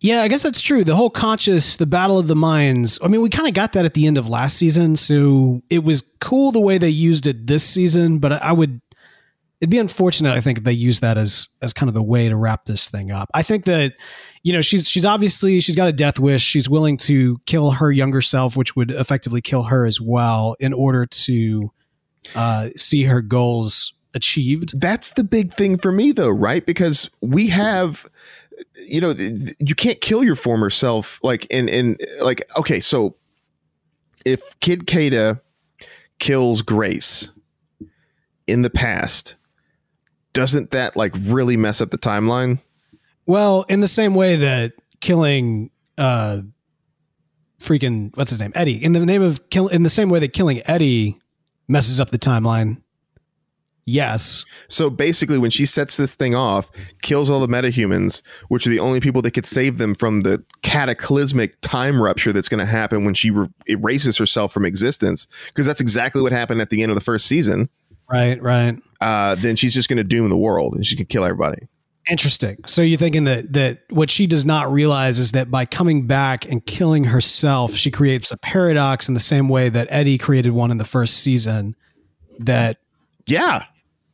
Yeah, I guess that's true. The whole conscious, the battle of the minds. I mean, we kind of got that at the end of last season, so it was cool the way they used it this season. But I would it'd be unfortunate, I think, if they use that as as kind of the way to wrap this thing up. I think that you know she's she's obviously she's got a death wish. She's willing to kill her younger self, which would effectively kill her as well, in order to uh, see her goals achieved. That's the big thing for me, though, right? Because we have you know you can't kill your former self like in in like okay so if kid Kada kills grace in the past doesn't that like really mess up the timeline? Well, in the same way that killing uh freaking what's his name? Eddie. In the name of kill in the same way that killing Eddie messes up the timeline. Yes. So basically when she sets this thing off, kills all the metahumans, which are the only people that could save them from the cataclysmic time rupture that's going to happen when she re- erases herself from existence, because that's exactly what happened at the end of the first season. Right, right. Uh, then she's just going to doom the world and she can kill everybody. Interesting. So you're thinking that that what she does not realize is that by coming back and killing herself, she creates a paradox in the same way that Eddie created one in the first season. That yeah,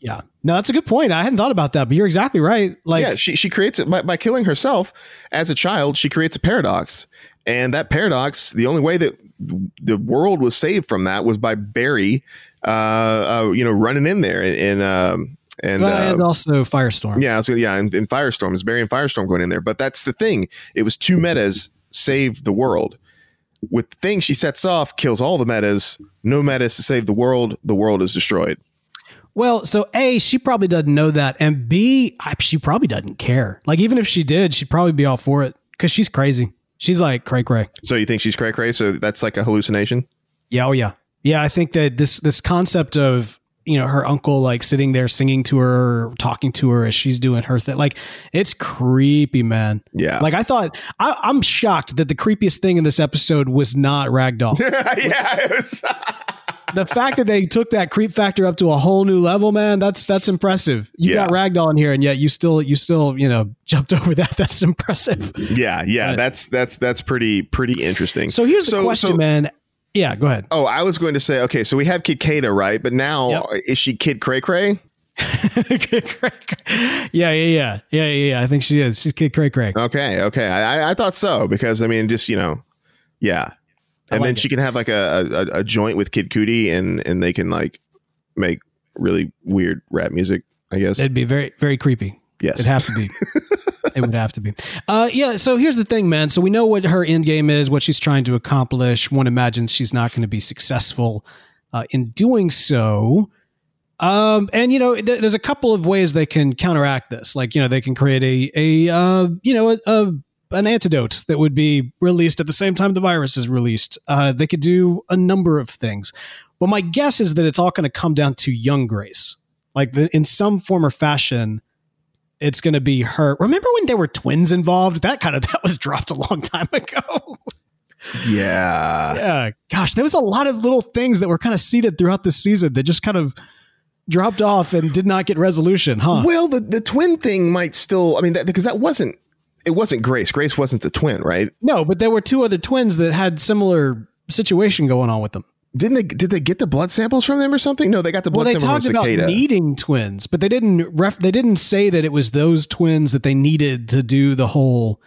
yeah. No, that's a good point. I hadn't thought about that, but you're exactly right. Like yeah, she she creates it by, by killing herself as a child. She creates a paradox, and that paradox, the only way that the world was saved from that was by Barry uh, uh, you know, running in there and, and um, and, well, uh, and also Firestorm. Yeah, so yeah, and, and Firestorm is Barry and Firestorm going in there. But that's the thing; it was two metas saved the world. With the thing she sets off, kills all the metas. No metas to save the world. The world is destroyed. Well, so A, she probably doesn't know that, and B, she probably doesn't care. Like even if she did, she'd probably be all for it because she's crazy. She's like cray cray. So you think she's cray cray? So that's like a hallucination? Yeah, oh yeah. Yeah, I think that this this concept of you know her uncle like sitting there singing to her talking to her as she's doing her thing like it's creepy man. Yeah. Like i thought I, am shocked that the creepiest thing in this episode was not ragdoll. Yeah was. The fact that they took that creep factor up to a whole new level man that's that's impressive. You yeah. got ragdoll in here and yet you still you still you know jumped over that. That's impressive. Yeah yeah but, that's that's that's pretty pretty interesting. So here's so, the question so, man yeah, go ahead. Oh, I was going to say, okay, so we have Kid Kada, right? But now yep. Uh, is she Kid Cray Cray? yeah, yeah, yeah, yeah, yeah. I think she is. She's Kid Cray Cray. Okay, okay. I, I thought so because I mean, just you know, yeah. And like then it. she can have like a, a, a joint with Kid Cudi, and and they can like make really weird rap music. I guess it'd be very very creepy. Yes, it has to be. it would have to be. Uh, yeah. So here's the thing, man. So we know what her end game is, what she's trying to accomplish. One imagines she's not going to be successful uh, in doing so. Um, and you know, th- there's a couple of ways they can counteract this. Like, you know, they can create a a uh, you know a, a an antidote that would be released at the same time the virus is released. Uh, they could do a number of things. But my guess is that it's all going to come down to young Grace. Like the, in some form or fashion, it's going to be her. Remember when there were twins involved? That kind of that was dropped a long time ago. Yeah. yeah. Gosh, there was a lot of little things that were kind of seeded throughout the season that just kind of dropped off and did not get resolution, huh? Well, the, the twin thing might still, I mean, that, because that wasn't, it wasn't Grace. Grace wasn't the twin, right? No, but there were two other twins that had similar situation going on with them. Didn't they? Did they get the blood samples from them or something? No, they got the blood well, they samples talked from about needing twins, but they didn't. Ref, they didn't say that it was those twins that they needed to do the whole.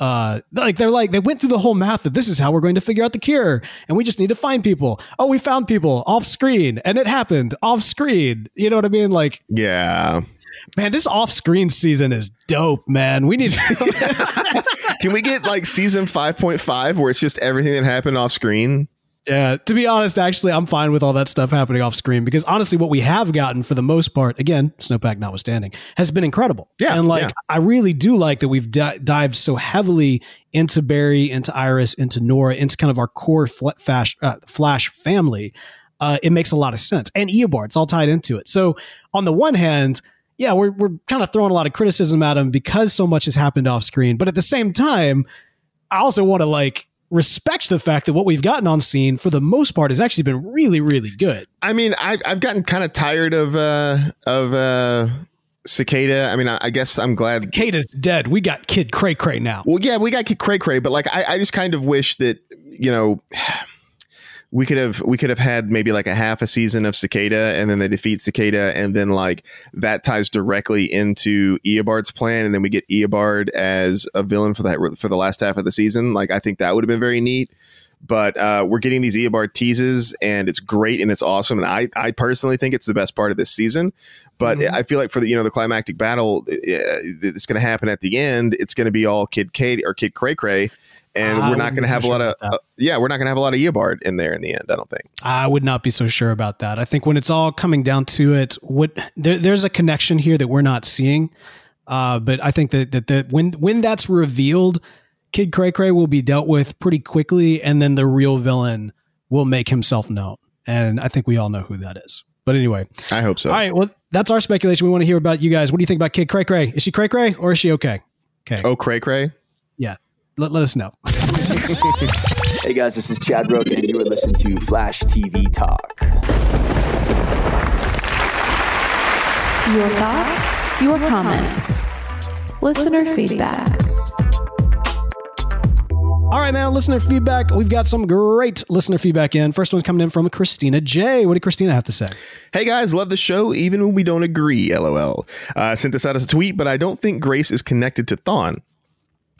Uh, like they're like they went through the whole math that this is how we're going to figure out the cure, and we just need to find people. Oh, we found people off screen, and it happened off screen. You know what I mean? Like, yeah, man, this off screen season is dope, man. We need. Can we get like season five point five where it's just everything that happened off screen? Yeah, to be honest, actually, I'm fine with all that stuff happening off screen because honestly, what we have gotten for the most part, again, Snowpack notwithstanding, has been incredible. Yeah, and like yeah. I really do like that we've di- dived so heavily into Barry, into Iris, into Nora, into kind of our core fl- Flash, uh, Flash family. Uh, it makes a lot of sense, and Eobard, it's all tied into it. So on the one hand. Yeah, we're, we're kind of throwing a lot of criticism at him because so much has happened off screen. But at the same time, I also want to like respect the fact that what we've gotten on scene for the most part has actually been really, really good. I mean, I've I've gotten kind of tired of uh of uh cicada. I mean, I, I guess I'm glad. Cicada's dead. We got Kid Cray Cray now. Well, yeah, we got Kid Cray Cray, but like, I, I just kind of wish that you know. We could have we could have had maybe like a half a season of Cicada, and then they defeat Cicada, and then like that ties directly into Eobard's plan, and then we get Eobard as a villain for that for the last half of the season. Like I think that would have been very neat. But uh, we're getting these Eobard teases, and it's great and it's awesome. And I, I personally think it's the best part of this season. But Mhm. I feel like for the you know the climactic battle, uh, it's going to happen at the end. It's going to be all Kid Kate or Kid Cray Cray, and I we're not going to have so a lot sure of uh, yeah, we're not going to have a lot of Eobard in there in the end. I don't think. I would not be so sure about that. I think when it's all coming down to it, what there, there's a connection here that we're not seeing. Uh, but I think that, that that when when that's revealed, Kid Cray Cray will be dealt with pretty quickly, and then the real villain will make himself known. And I think we all know who that is. But anyway, I hope so. all right. Well, that's our speculation. We want to hear about you guys. What do you think about Kid Cray Cray? Is she Cray Cray or is she okay? Okay. Oh, Cray Cray. Yeah. Let, let us know. Hey guys, this is Chad Rook, and you are listening to Flash TV Talk. Your thoughts, your comments, listener feedback. All right, man. Listener feedback. We've got some great listener feedback in. First one's coming in from Christina J. What did Christina have to say? Hey guys, love the show even when we don't agree. LOL. Uh, sent this out as a tweet, but I don't think Grace is connected to Thawne.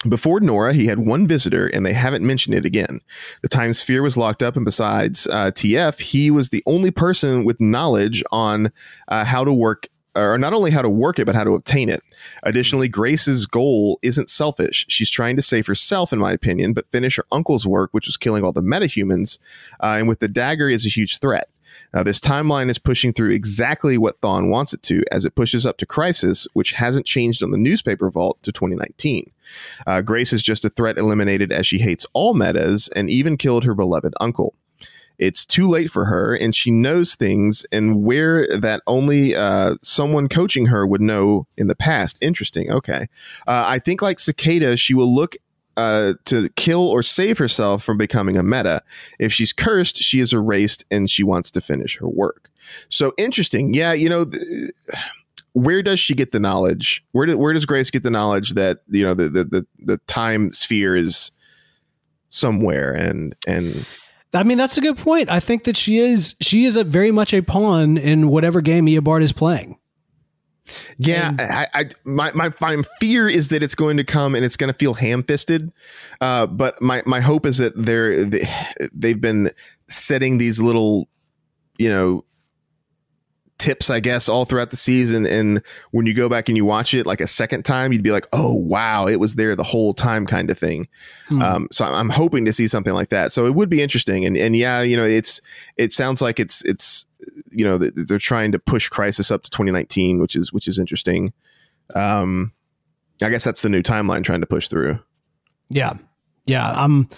Before Nora, he had one visitor, and they haven't mentioned it again. The time sphere was locked up, and besides uh, TF, he was the only person with knowledge on uh, how to work, or not only how to work it, but how to obtain it. Additionally, Grace's goal isn't selfish. She's trying to save herself, in my opinion, but finish her uncle's work, which was killing all the metahumans, uh, and with the dagger is a huge threat. Now, this timeline is pushing through exactly what Thawne wants it to, as it pushes up to Crisis, which hasn't changed on the newspaper vault to 2019. Uh, Grace is just a threat eliminated as she hates all metas and even killed her beloved uncle. It's too late for her, and she knows things and where that only uh, someone coaching her would know in the past. Interesting. Okay. Uh, I think, like Cicada, she will look uh, to kill or save herself from becoming a meta. If she's cursed, she is erased and she wants to finish her work. So interesting. Yeah, you know, th- where does she get the knowledge? Where do, where does Grace get the knowledge that you know the the the, the time sphere is somewhere and and I mean, that's a good point. I think that she is she is a very much a pawn in whatever game Eobard is playing. Yeah, And- I, I my, my my fear is that it's going to come and it's going to feel ham fisted. Uh, but my my hope is that they're they, they've been setting these little you know tips, I guess, all throughout the season. And when you go back and you watch it like a second time, you'd be like, "Oh wow, it was there the whole time," kind of thing. Hmm. Um, so I'm hoping to see something like that. So it would be interesting. And and yeah, you know, it's it sounds like it's it's you know they're trying to push Crisis up to 2019, which is which is interesting. Um, I guess that's the new timeline trying to push through. Yeah, yeah. I'm.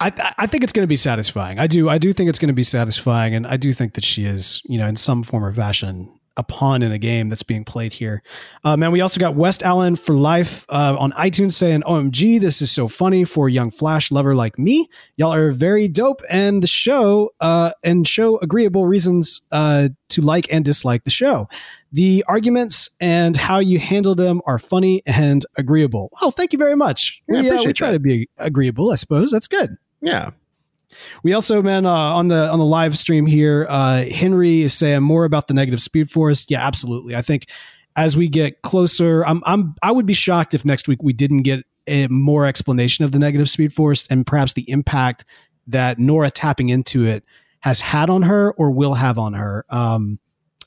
I, I think it's going to be satisfying. I do. I do think it's going to be satisfying, and I do think that she is, you know, in some form or fashion, a pawn in a game that's being played here. Uh, man, we also got West Allen for life uh, on iTunes saying, "OMG, this is so funny for a young Flash lover like me. Y'all are very dope, and the show uh, and show agreeable reasons uh, to like and dislike the show. The arguments and how you handle them are funny and agreeable. Oh, thank you very much. Yeah, we, uh, we try that. to be agreeable, I suppose. That's good. Yeah, We also, man, uh, on the on the live stream here, uh, Henry is saying more about the negative speed force. Yeah, absolutely. I think as we get closer, I'm I'm I would be shocked if next week we didn't get a more explanation of the negative speed force and perhaps the impact that Nora tapping into it has had on her or will have on her. Um,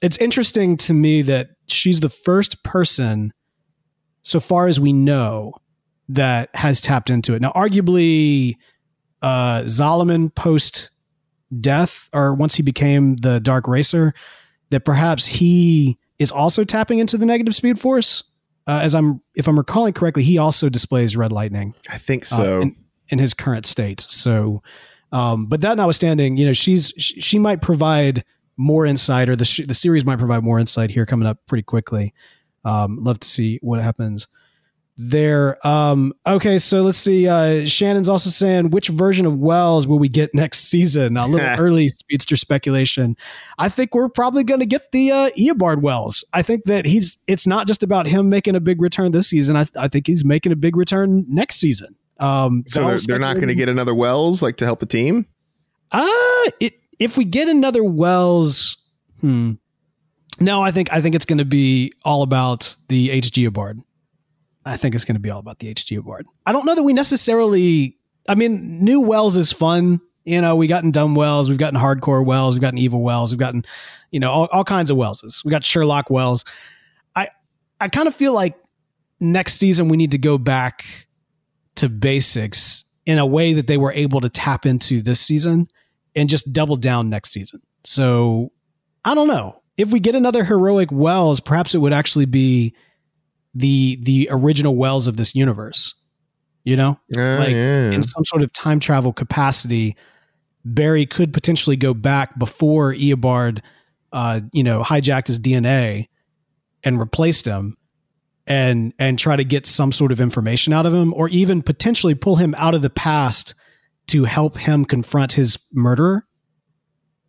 it's interesting to me that she's the first person, so far as we know, that has tapped into it. Now, arguably, uh, Zolomon post death, or once he became the Dark Racer, that perhaps he is also tapping into the negative speed force. Uh, as I'm, if I'm recalling correctly, he also displays red lightning I think uh, so. in, in his current state. So, um, but that notwithstanding, you know, she's she, might provide more insight, or the sh- the series might provide more insight here coming up pretty quickly. Um, love to see what happens there. Um, okay, so let's see. Uh, Shannon's also saying which version of Wells will we get next season? A little early speedster speculation. I think we're probably going to get the uh, Eobard Wells. I think that he's. It's not just about him making a big return this season. I, I think he's making a big return next season. Um, so they're, they're not going to get another Wells like to help the team. uh it if we get another Wells, hmm. No, I think I think it's going to be all about the HG board. I think it's going to be all about the HG board. I don't know that we necessarily. I mean, new Wells is fun. You know, we've gotten dumb Wells, we've gotten hardcore Wells, we've gotten evil Wells, we've gotten, you know, all, all kinds of Wellses. We got Sherlock Wells. I I kind of feel like next season we need to go back to basics in a way that they were able to tap into this season and just double down next season. So I don't know. If we get another heroic Wells, perhaps it would actually be the the original Wells of this universe. You know? Uh, Like, yeah. In some sort of time travel capacity, Barry could potentially go back before Eobard uh, you know, hijacked his DNA and replaced him and and try to get some sort of information out of him or even potentially pull him out of the past to help him confront his murderer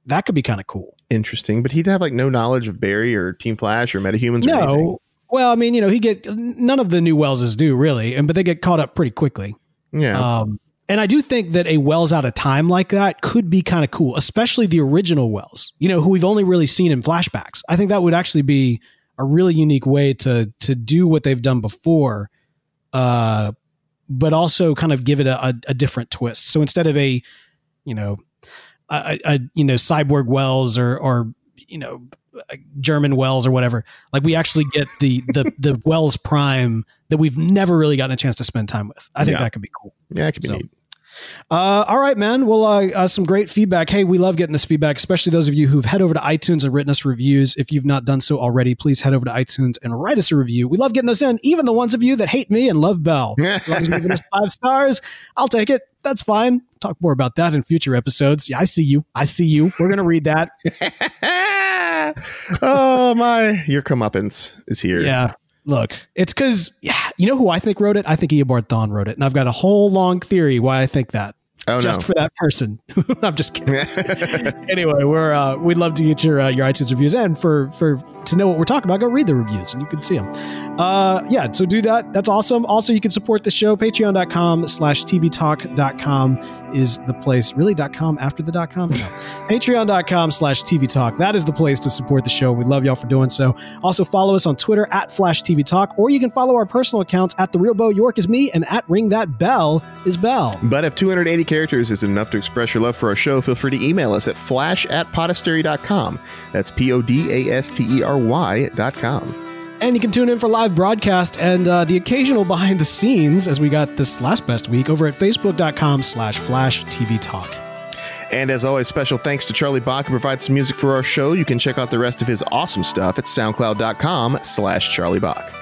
that could be kind of cool Interesting, but he'd have like no knowledge of Barry or Team Flash or metahumans. Or anything. no well i mean you know he get none of the new welleses do really and but they get caught up pretty quickly Yeah, um and I do think that a Wells out of time like that could be kind of cool, especially the original Wells, you know, who we've only really seen in flashbacks. I think that would actually be a really unique way to to do what they've done before, uh, but also kind of give it a, a, a different twist. So instead of a, you know, a, a, you know cyborg Wells or or you know German Wells or whatever, like we actually get the the the Wells Prime that we've never really gotten a chance to spend time with. I think Yeah. that could be cool. yeah, it could be so- neat. Uh, all right, man. Well, uh, uh, some great feedback. Hey, we love getting this feedback, especially those of you who've head over to iTunes and written us reviews. If you've not done so already, please head over to iTunes and write us a review. We love getting those in, even the ones of you that hate me and love Bell. As long as you're giving us five stars, I'll take it. That's fine. Talk more about that in future episodes. Yeah, I see you. I see you. We're gonna read that. oh my, your comeuppance is here. Yeah. Look, it's because yeah, you know who I think wrote it. I think Eobard Thawne wrote it, and I've got a whole long theory why I think that. Oh just for that person. I'm just kidding. anyway, we're uh, we'd love to get your uh, your iTunes reviews, and for for to know what we're talking about, go read the reviews, and you can see them. Uh, yeah, so do that. That's awesome. Also, you can support the show patreon.com slash tvtalk.com is the place. Really, .com after the .com? No. Patreon.com slash TV Talk. That is the place to support the show. We love y'all for doing so. Also, follow us on Twitter at Flash TV Talk, or you can follow our personal accounts at The Real Bo York is me and at Ring That Bell is Bell. But if 280 characters isn't enough to express your love for our show, feel free to email us at flash at podastery.com. That's P O D A S T E R Y.com. And you can tune in for live broadcast and uh, the occasional behind the scenes, as we got this last best week, over at facebook.com slash flash TV Talk. And as always, special thanks to Charlie Bach, who provides some music for our show. You can check out the rest of his awesome stuff at soundcloud.com slash Charlie Bach.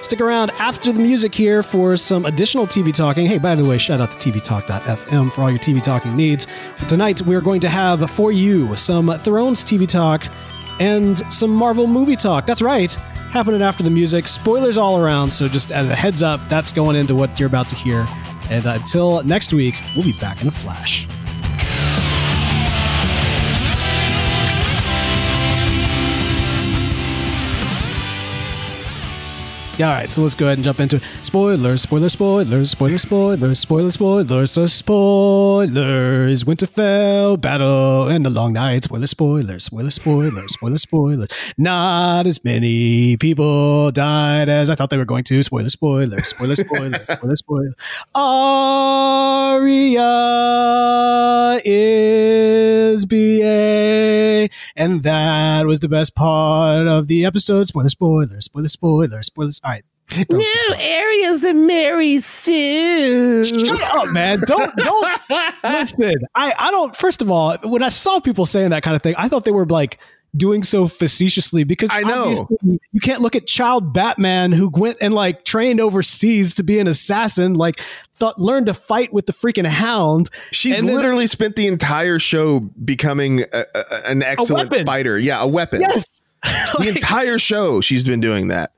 Stick around after the music here for some additional TV talking. Hey, by the way, shout out to tvtalk.fm for all your TV talking needs. But tonight, we're going to have for you some Thrones TV talk and some Marvel movie talk. That's right, happening after the music. Spoilers all around, so just as a heads up, that's going into what you're about to hear. And until next week, we'll be back in a flash. All right, so let's go ahead and jump into it. Spoilers, spoilers, spoilers, spoilers, spoilers, spoilers, spoilers, the spoilers. Winterfell battle and the long night. Spoilers, spoilers, spoilers, spoilers, spoilers, spoilers. Not as many people died as I thought they were going to. Spoilers, spoilers, spoilers, spoilers, spoilers, spoilers. Arya is BA, and that was the best part of the episode. Spoilers, spoilers, spoilers, spoilers, spoilers. All right. No, Arya's and Mary Sue. Shut up, man. Don't don't listen. I I don't first of all, when I saw people saying that kind of thing, I thought they were like doing so facetiously because I know. you can't look at child Batman who went and like trained overseas to be an assassin, like thought learned to fight with the freaking hound. She's And then- literally spent the entire show becoming a, a, an excellent fighter. Yeah, a weapon. Yes. The Like- entire show, she's been doing that.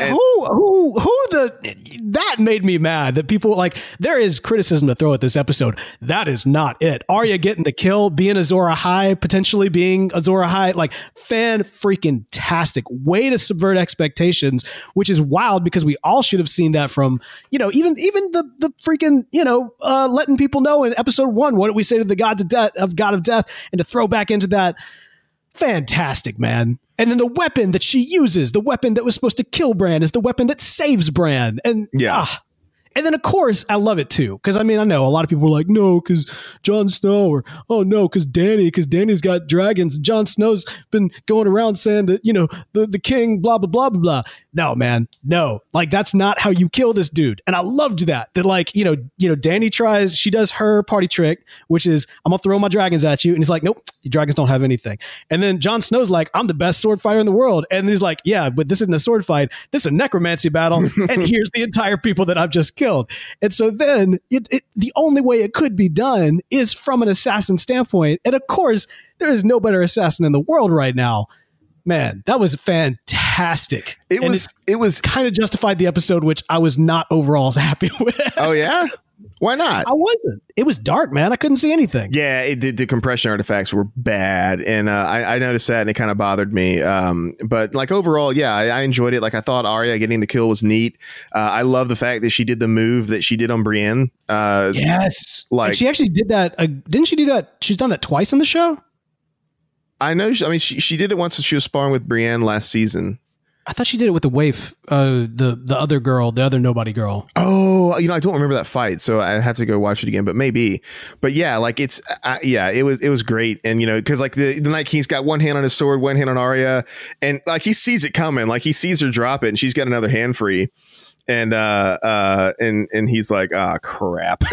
And- who who who the that made me mad that people like there is criticism to throw at this episode. That is not it. Arya getting the kill being Azor Ahai potentially being Azor Ahai like fan freaking tastic. Way to subvert expectations which is wild because we all should have seen that from you know even even the the freaking you know uh letting people know in episode 1 what did we say to the gods of death of god of death? And to throw back into that fantastic, man. And then the weapon that she uses, the weapon that was supposed to kill Bran, is the weapon that saves Bran. And Yeah. ah. and then of course I love it too because I mean I know a lot of people are like no because Jon Snow or oh no because Dany because Dany's got dragons. Jon Snow's been going around saying that you know the the king blah blah blah blah blah. No man, no like that's not how you kill this dude. And I loved that that like you know you know Dany tries she does her party trick which is I'm gonna throw my dragons at you and he's like nope your dragons don't have anything. And then Jon Snow's like I'm the best sword fighter in the world and he's like yeah but this isn't a sword fight this is a necromancy battle and here's the entire people that I've just killed. And so then it, it the only way it could be done is from an assassin standpoint. And of course, there is no better assassin in the world right now. Man, that was fantastic. It And was it was kind of justified the episode, which I was not overall happy with. Oh yeah? Why not? I wasn't. It was dark, man. I couldn't see anything. Yeah, it did. The compression artifacts were bad, and uh, I, I noticed that, and it kind of bothered me. Um, but like overall, yeah, I, I enjoyed it. Like I thought Arya getting the kill was neat. Uh, I love the fact that she did the move that she did on Brienne. Uh, Yes. Like- and she actually did that. Uh, didn't she do that? She's done that twice in the show. I know. She, I mean, she, she did it once when she was sparring with Brienne last season. I thought she did it with the waif, uh, the the other girl, the other nobody girl. Oh, you know, I don't remember that fight, so I have to go watch it again. But maybe, but yeah, like it's, uh, yeah, it was, it was great, and you know, because like the the Night King's got one hand on his sword, one hand on Arya, and like he sees it coming, like he sees her drop it, and she's got another hand free, and uh, uh, and and he's like, ah, crap.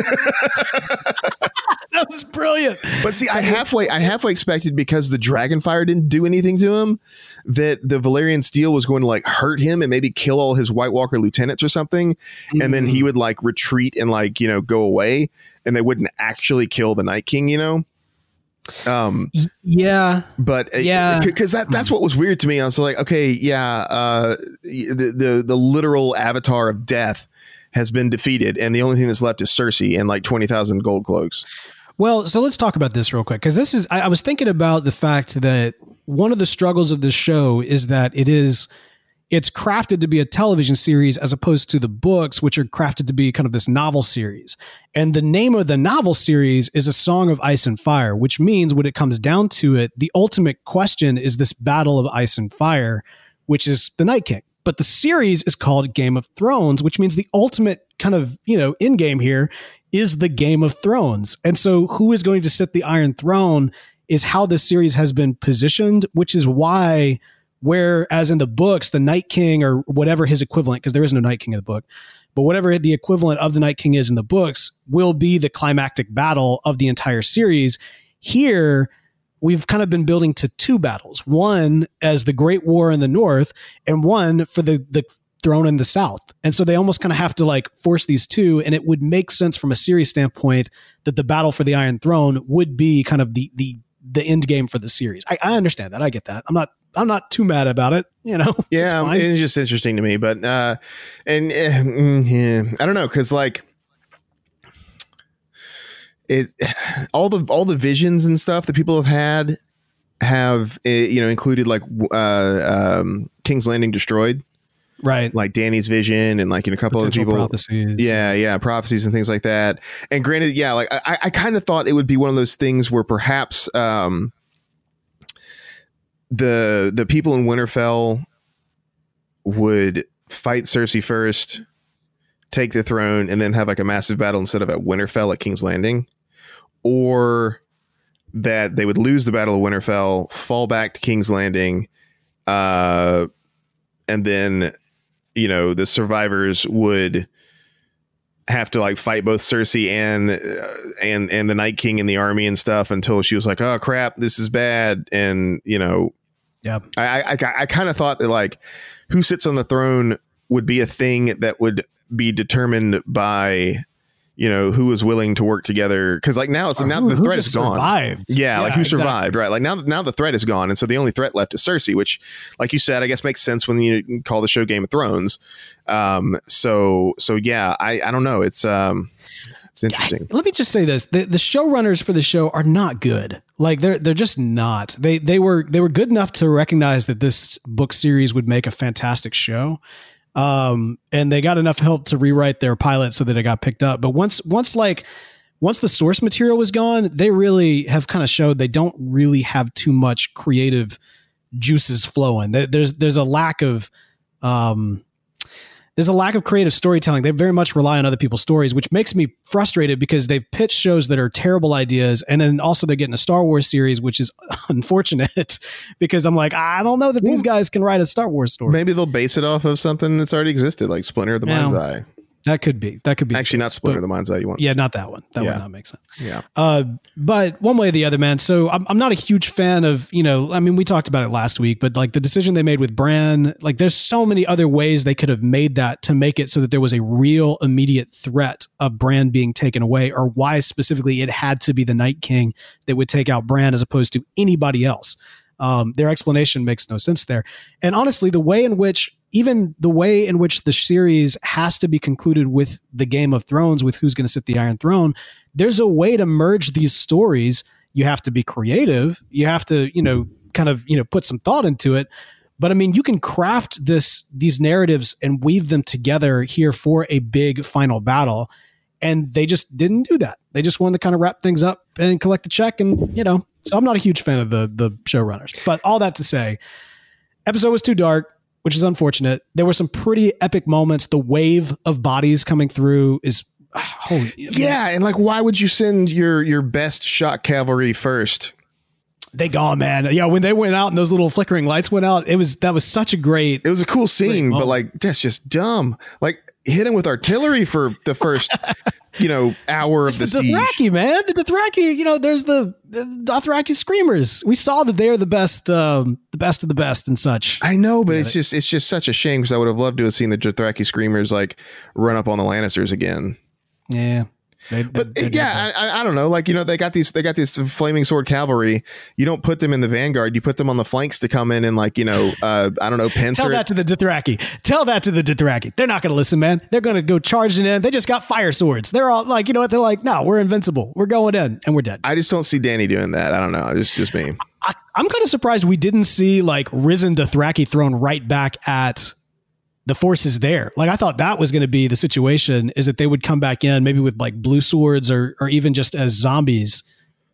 That was brilliant. But see, I halfway, I halfway expected because the dragon fire didn't do anything to him, that the Valyrian steel was going to like hurt him and maybe kill all his White Walker lieutenants or something, and then he would like retreat and like you know go away, and they wouldn't actually kill the Night King, you know. Um, Yeah. but uh, Yeah. because that that's what was weird to me. I was like, okay, yeah, uh, the the the literal avatar of death has been defeated, and the only thing that's left is Cersei and like twenty thousand gold cloaks. Well, so let's talk about this real quick because this is. I, I was thinking about the fact that one of the struggles of this show is that it is it's crafted to be a television series as opposed to the books, which are crafted to be kind of this novel series. And the name of the novel series is A Song of Ice and Fire, which means when it comes down to it, the ultimate question is this battle of ice and fire, which is the Night King. But the series is called Game of Thrones, which means the ultimate kind of, you know, in game here is the Game of Thrones. And so who is going to sit the Iron Throne is how this series has been positioned, which is why Whereas in the books, the Night King or whatever his equivalent, because there is no Night King in the book, but whatever the equivalent of the Night King is in the books will be the climactic battle of the entire series. Here, we've kind of been building to two battles one as the Great War in the North, and one for the, the throne in the South. And so they almost kind of have to like force these two. And it would make sense from a series standpoint that the battle for the Iron Throne would be kind of the, the, the end game for the series. I, I understand that. I get that. I'm not I'm not too mad about it. You know, yeah, it's, it's just interesting to me. But uh, and uh, yeah, I don't know because like it, all the all the visions and stuff that people have had have uh, you know included like uh, um, King's Landing destroyed. Right, like Dany's vision, and like know, a couple of people, prophecies. yeah, yeah, prophecies and things like that. And granted, yeah, like I, I kind of thought it would be one of those things where perhaps, um, the the people in Winterfell would fight Cersei first, take the throne, and then have like a massive battle instead of at Winterfell at King's Landing, or that they would lose the Battle of Winterfell, fall back to King's Landing, uh, and then you know the survivors would have to like fight both Cersei and uh, and and the Night King and the army and stuff until she was like, "Oh crap, this is bad," and you know, yeah, I I, I kind of thought that like who sits on the throne would be a thing that would be determined by you know who is willing to work together. Because like now it's now who, the threat is gone. survived. yeah, Yeah, like who exactly. survived right? Like now now the threat is gone and so the only threat left is cersei which like you said i guess makes sense when you call the show game of thrones. Um so so yeah i i don't know. It's um it's interesting. let me just say this. The, the showrunners for the show are not good. Like they're they're just not. They they were they were good enough to recognize that this book series would make a fantastic show. Um and they got enough help to rewrite their pilot so that it got picked up. But once once like once the source material was gone they really have kind of showed they don't really have too much creative juices flowing. There's there's a lack of um there's a lack of creative storytelling. They very much rely on other people's stories, which makes me frustrated because they've pitched shows that are terrible ideas, and then also they're getting a Star Wars series, which is unfortunate because I'm like, I don't know that these hmm. guys can write a Star Wars story. maybe they'll base it off of something that's already existed like splinter of the mind's eye That could be. That could be. actually not case, splinter of but- the mind's eye you want Yeah, not that one. That Yeah. would not make sense. yeah Uh, but one way or the other, man. So I'm, I'm not a huge fan of, you know, I mean, we talked about it last week, but like the decision they made with Bran, like there's so many other ways they could have made that to make it so that there was a real immediate threat of Bran being taken away, or why specifically it had to be the Night King that would take out Bran as opposed to anybody else. Um, their explanation makes no sense there. And honestly, the way in which even the way in which the series has to be concluded with the Game of Thrones, with who's going to sit the Iron Throne, there's a way to merge these stories. You have to be creative. You have to, you know, kind of, you know, put some thought into it. But I mean, you can craft this these narratives and weave them together here for a big final battle. And they just didn't do that. They just wanted to kind of wrap things up and collect the check. And, you know, so I'm not a huge fan of the the showrunners. But all that to say, episode was too dark, which is unfortunate. There were some pretty epic moments. The wave of bodies coming through is ah, holy yeah and like why would you send your your best shot cavalry first they gone, man. Yeah, when they went out and those little flickering lights went out, it was that was such a great. It was a cool scene, but like that's just dumb. Like hit him with artillery for the first, you know, hour of It's the the siege. Dothraki, man. The Dothraki, you know, there's the, the Dothraki screamers. We saw that they're the best, um, the best of the best and such. I know, but it's just it's just such a shame because I would have loved to have seen the Dothraki screamers like run up on the Lannisters again. Yeah. They, But they- they yeah. I, I, don't know. Like you know, they got these they got this flaming sword cavalry. You don't put them in the vanguard. You put them on the flanks to come in and like you know, uh, I don't know, pincer. Tell that to the Dothraki. Tell that to the Dothraki. They're not going to listen, man. They're going to go charging in. They just got fire swords. They're all like, you know what? They're like, no, we're invincible. We're going in and we're dead. I just don't see Dany doing that. I don't know. It's just me. I, I'm kind of surprised we didn't see like risen Dothraki thrown right back at the force is there. Like I thought that was going to be the situation is that they would come back in maybe with like blue swords or or even just as zombies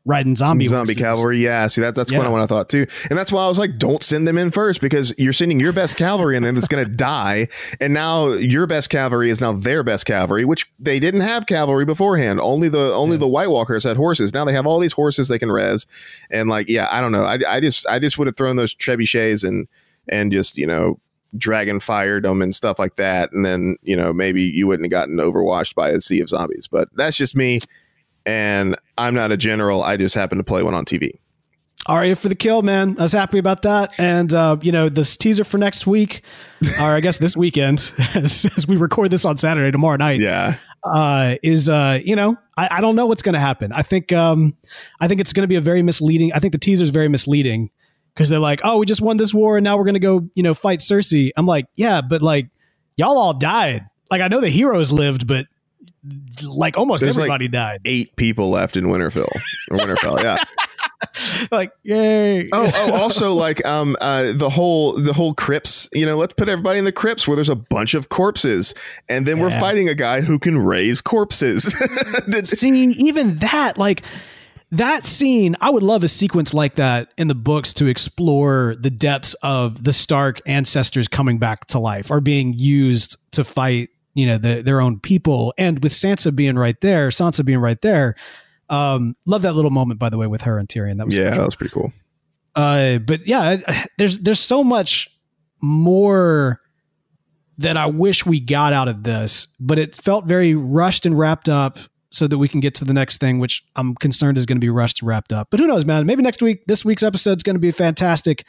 riding zombie Zombie horses. cavalry, yeah. See that that's kind Yeah. of what I thought too, and that's why I was like, don't send them in first because you're sending your best cavalry and then it's going to die, and now your best cavalry is now their best cavalry, which they didn't have cavalry beforehand. Only the only the White Walkers had horses. Now they have all these horses they can res, and like yeah, I don't know. I, I just I just would have thrown those trebuchets and and just you know dragon fired them and stuff like that, and then you know maybe you wouldn't have gotten overwashed by a sea of zombies. But that's just me. And I'm not a general. I just happen to play one on TV. Arya for the kill, man. I was happy about that. And, uh, you know, this teaser for next week, or I guess this weekend, as, as we record this on Saturday, tomorrow night, Yeah. uh, is, uh, you know, I, I don't know what's going to happen. I think, um, I think it's going to be a very misleading. I think the teaser is very misleading because they're like, oh, we just won this war and now we're going to go, you know, fight Cersei. I'm like, yeah, but like, y'all all died. Like, I know the heroes lived, but like almost There's, like, everybody died. Eight people left in Winterfell or Winterfell. Yeah. Like, yay. Oh, oh, also like um uh the whole the whole crypts, you know, let's put everybody in the crypts where there's a bunch of corpses and then we're fighting a guy who can raise corpses. See, even that, like that scene, I would love a sequence like that in the books to explore the depths of the Stark ancestors coming back to life or being used to fight, you know, the, their own people. And with Sansa being right there, Sansa being right there. Um, love that little moment, by the way, with her and Tyrion. That was yeah, that was pretty cool. Uh, but yeah, there's there's so much more that I wish we got out of this, but it felt very rushed and wrapped up so that we can get to the next thing, which I'm concerned is going to be rushed and wrapped up. But who knows, man? Maybe next week, this week's episode is going to be fantastic.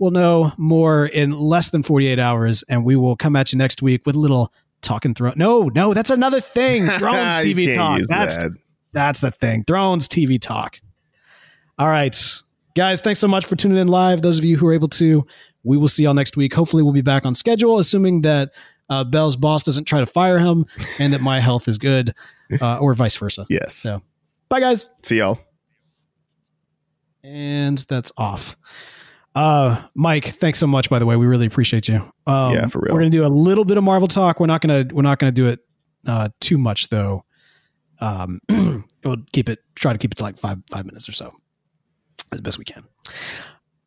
We'll know more in less than 48 hours, and we will come at you next week with a little talking throne. No, no, that's another thing. Thrones TV talk. That's that. that's the thing. Thrones TV talk. All right. Guys, thanks so much for tuning in live. Those of you who are able to, we will see y'all next week. Hopefully, we'll be back on schedule, assuming that uh, Bell's boss doesn't try to fire him and that my health is good, uh, or vice versa. Yes. So, bye, guys. See y'all. And that's off. Uh, Mike, thanks so much. By the way, we really appreciate you. Um, Yeah, for real. We're gonna do a little bit of Marvel talk. We're not gonna we're not gonna do it uh, too much though. Um, we'll keep it try to keep it to like five five minutes or so as best we can.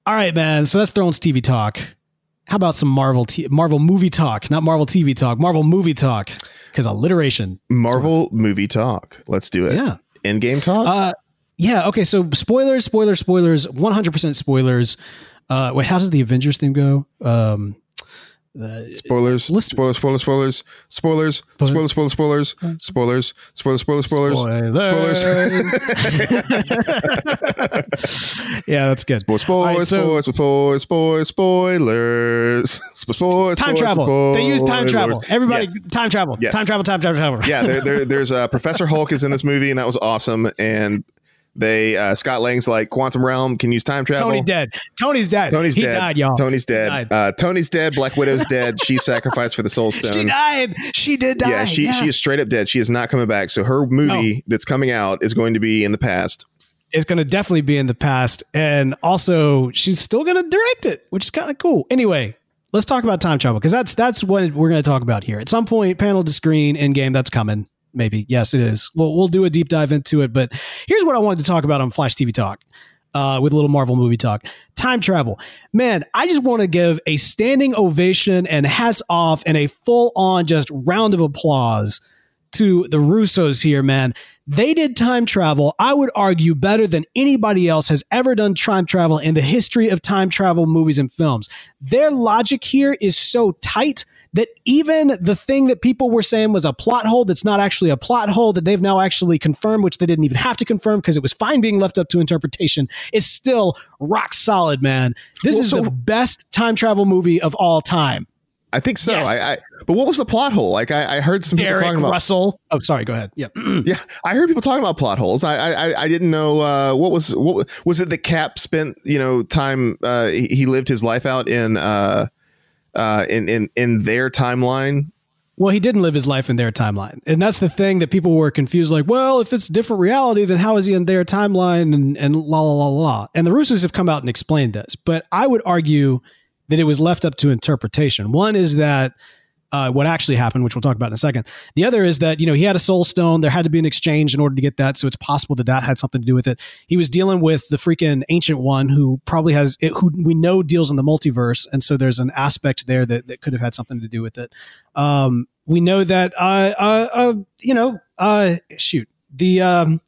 All right, man. So that's Thrones TV talk. How about some Marvel t- Marvel movie talk? Not Marvel TV talk. Marvel movie talk. Because alliteration. Marvel movie talk. Let's do it. Yeah. End game talk. Uh, yeah. Okay. So spoilers, spoilers, spoilers. One hundred percent spoilers. Uh, wait, how does the Avengers theme go? Um, the, spoilers. listen- Spoilers. Spoilers. Spoilers. Spoilers. Spoilers. Spoilers. Spoilers. Spoilers. Spoilers. Spoilers. Spoilers. Spoilers. yeah, that's good. Spoilers. Spoilers. so- Spoilers. Spoilers. Spoilers. Spoilers. time spoilers, travel. They use time spoilers. travel. Everybody, time travel. Time travel. Time travel. Time travel. yeah, there, there, there's uh, Professor Hulk is in this movie, and that was awesome. And they uh, Scott Lang's like Quantum Realm can use time travel. Tony dead. Tony's dead. Tony's he dead. died, y'all. Tony's dead. Uh, Tony's dead. Black Widow's dead. She sacrificed for the Soul Stone. she died. She did die. yeah, she she is straight up dead. She is not coming back. So her movie that's coming out is going to be in the past. is going to definitely be in the past. And also, she's still going to direct it, which is kind of cool. Anyway, let's talk about time travel because that's that's what we're going to talk about here. At some point, panel to screen Endgame that's coming. Maybe yes, it is. We'll we'll do a deep dive into it. But here's what I wanted to talk about on Flash TV Talk. Uh, with a little Marvel movie talk. Time travel. Man, I just want to give a standing ovation and hats off and a full on just round of applause to the Russos here, man. They did time travel, I would argue, better than anybody else has ever done time travel in the history of time travel movies and films. Their logic here is so tight that even the thing that people were saying was a plot hole that's not actually a plot hole that they've now actually confirmed, which they didn't even have to confirm because it was fine being left up to interpretation, is still rock solid, man. This Well, is so- the best time travel movie of all time. I think so. Yes. I, I but what was the plot hole? Like I, I heard some people talking about. Russell. Oh, sorry. Go ahead. Yeah. Yeah, I heard people talking about plot holes. I I, I didn't know uh, what was what was- was it. The Cap spent you know time. Uh, he, he lived his life out in uh, uh, in in in their timeline. Well, he didn't live his life in their timeline. And that's the thing that people were confused like, well, if it's a different reality, then how is he in their timeline and, and la la la la. And the Russos have come out and explained this. But I would argue that it was left up to interpretation. One is that uh, what actually happened, which we'll talk about in a second. The other is that, you know, he had a soul stone. There had to be an exchange in order to get that. So it's possible that that had something to do with it. He was dealing with the freaking ancient one who probably has, it, who we know deals in the multiverse. And so there's an aspect there that, that could have had something to do with it. Um, we know that, uh, uh, uh you know, uh, shoot, the, um,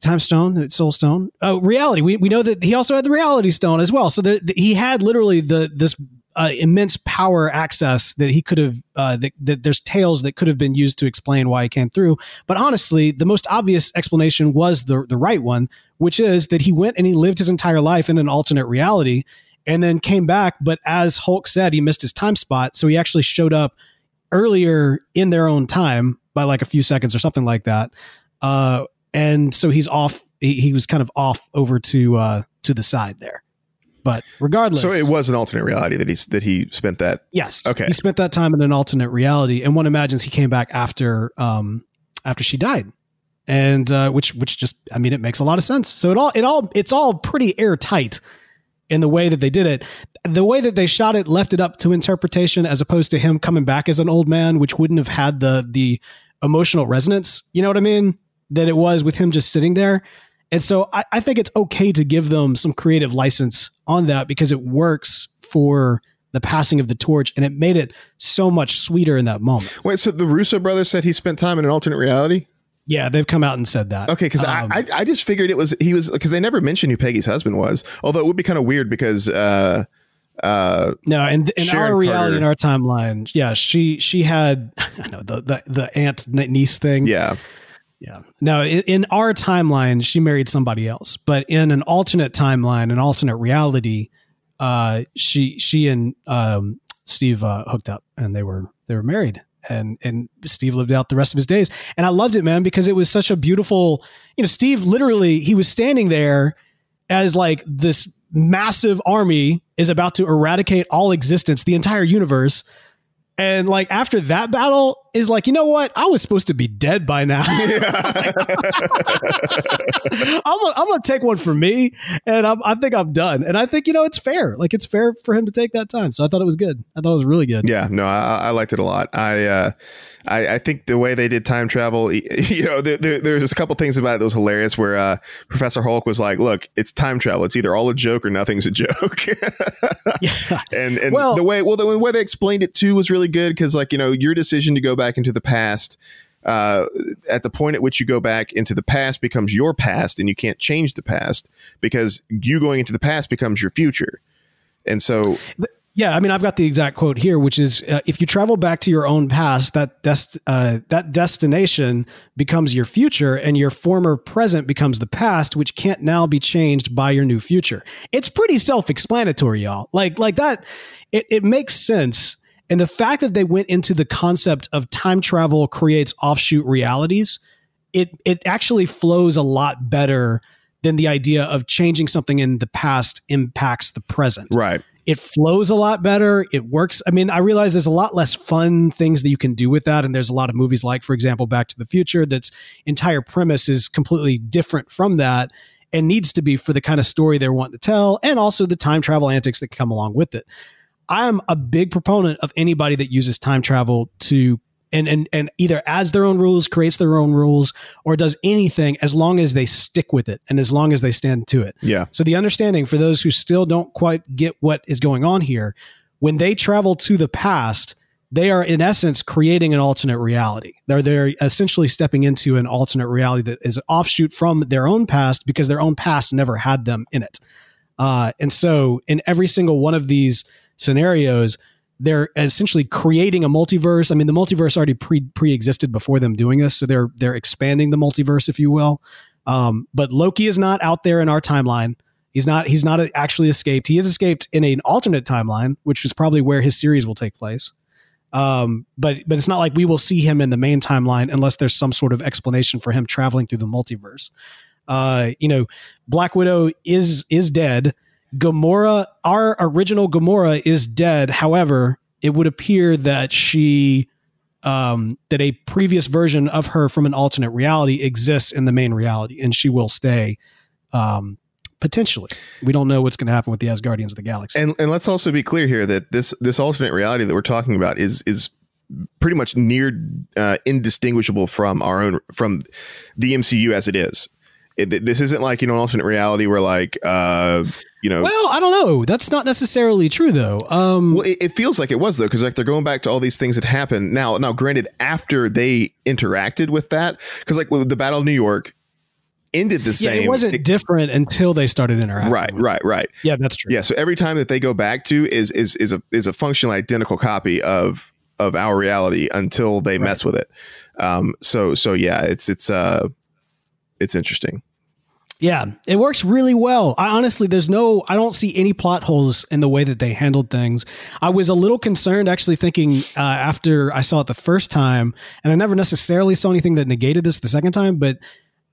time stone soul stone uh, reality we, we know that he also had the reality stone as well so he had literally the this uh, immense power access that he could have uh, that, that there's tales that could have been used to explain why he came through. But honestly the most obvious explanation was the the right one which is that he went and he lived his entire life in an alternate reality and then came back. But as hulk said he missed his time spot. So he actually showed up earlier in their own time by like a few seconds or something like that. Uh, and so he's off he, he was kind of off over to uh to the side there but regardless So it was an alternate reality that he's that he spent that. yes Okay. he spent that time in an alternate reality and one imagines he came back after um after she died and uh which which just i mean it makes a lot of sense so it all it all it's all pretty airtight in the way that they did it the way that they shot it left it up to interpretation as opposed to him coming back as an old man which wouldn't have had the the emotional resonance you know what i mean that it was with him just sitting there and so I, I think it's okay to give them some creative license on that because it works for the passing of the torch and it made it so much sweeter in that moment. Wait, so the Russo brothers said he spent time in an alternate reality? Yeah, they've come out and said that. Okay, because Um, I, I just figured it was he was because they never mentioned who Peggy's husband was. Although it would be kind of weird because uh uh No, in, in our reality, Carter. in our timeline, yeah, she she had I know the the, the aunt niece thing. yeah Yeah. No, in, in our timeline, she married somebody else, but in an alternate timeline, an alternate reality, uh, she she and um, Steve uh, hooked up, and they were they were married, and and Steve lived out the rest of his days, and I loved it, man, because it was such a beautiful, you know, Steve literally he was standing there as like this massive army is about to eradicate all existence, the entire universe. And like after that battle is like, you know what? I was supposed to be dead by now. I'm gonna, I'm gonna take one for me, and I'm, I think I'm done. And I think you know it's fair. Like it's fair for him to take that time. So I thought it was good. I thought it was really good. yeah no I, I liked it a lot. I uh I, I think the way they did time travel, you know, there, there, there's a couple things about it that was hilarious. Where uh, Professor Hulk was like, "Look, it's time travel. It's either all a joke or nothing's a joke." Yeah. and and Well- the way well the way they explained it too was really good because like you know your decision to go back into the past uh, at the point at which you go back into the past becomes your past and you can't change the past because you going into the past becomes your future and so Yeah, I mean, I've got the exact quote here, which is, uh, "If you travel back to your own past, that dest- uh, that destination becomes your future, and your former present becomes the past, which can't now be changed by your new future." It's pretty self-explanatory, y'all. Like, like that. It it makes sense, and the fact that they went into the concept of time travel creates offshoot realities, it it actually flows a lot better than the idea of changing something in the past impacts the present right it flows a lot better. It works. I mean, I realize there's a lot less fun things that you can do with that. And there's a lot of movies like, for example, Back to the Future, that's entire premise is completely different from that and needs to be for the kind of story they're wanting to tell and also the time travel antics that come along with it. I am a big proponent of anybody that uses time travel to and, and and either adds their own rules, creates their own rules, or does anything as long as they stick with it and as long as they stand to it. yeah So the understanding for those who still don't quite get what is going on here, when they travel to the past, they are in essence creating an alternate reality. They're they're essentially stepping into an alternate reality that is offshoot from their own past because their own past never had them in it. Uh, and so in every single one of these scenarios, they're essentially creating a multiverse. I mean, the multiverse already pre pre existed before them doing this, so they're they're expanding the multiverse, if you will. Um, but Loki is not out there in our timeline. He's not he's not actually escaped. He has escaped in an alternate timeline, which is probably where his series will take place. Um, but but it's not like we will see him in the main timeline unless there's some sort of explanation for him traveling through the multiverse. Uh, you know, Black Widow is is dead. Gamora, our original Gamora, is dead. However, it would appear that she um, that a previous version of her from an alternate reality exists in the main reality, and she will stay. Um, potentially, we don't know what's going to happen with the Asgardians of the Galaxy. And and let's also be clear here that this this alternate reality that we're talking about is is pretty much near uh, indistinguishable from our own from the MCU as it is. It, this isn't like you know an alternate reality where like uh you know well, I don't know. That's not necessarily true, though. Um, well it, it feels like it was though because like they're going back to all these things that happened now now granted after they interacted with that because like with the battle of new york ended the yeah, same it wasn't different until they started interacting. right right right Yeah, that's true. yeah so every time that they go back to is is is a is a functionally identical copy of of our reality until they mess with it um so so yeah it's it's uh it's interesting Yeah, it works really well. I honestly, there's no, I don't see any plot holes in the way that they handled things. I was a little concerned actually thinking uh, after I saw it the first time, and I never necessarily saw anything that negated this the second time, but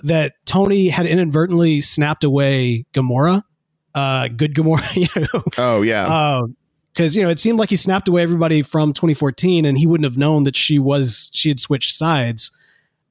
that Tony had inadvertently snapped away Gamora, uh, good Gamora, you know, oh yeah because you know it seemed like he snapped away everybody from 2014, and he wouldn't have known that she was she had switched sides.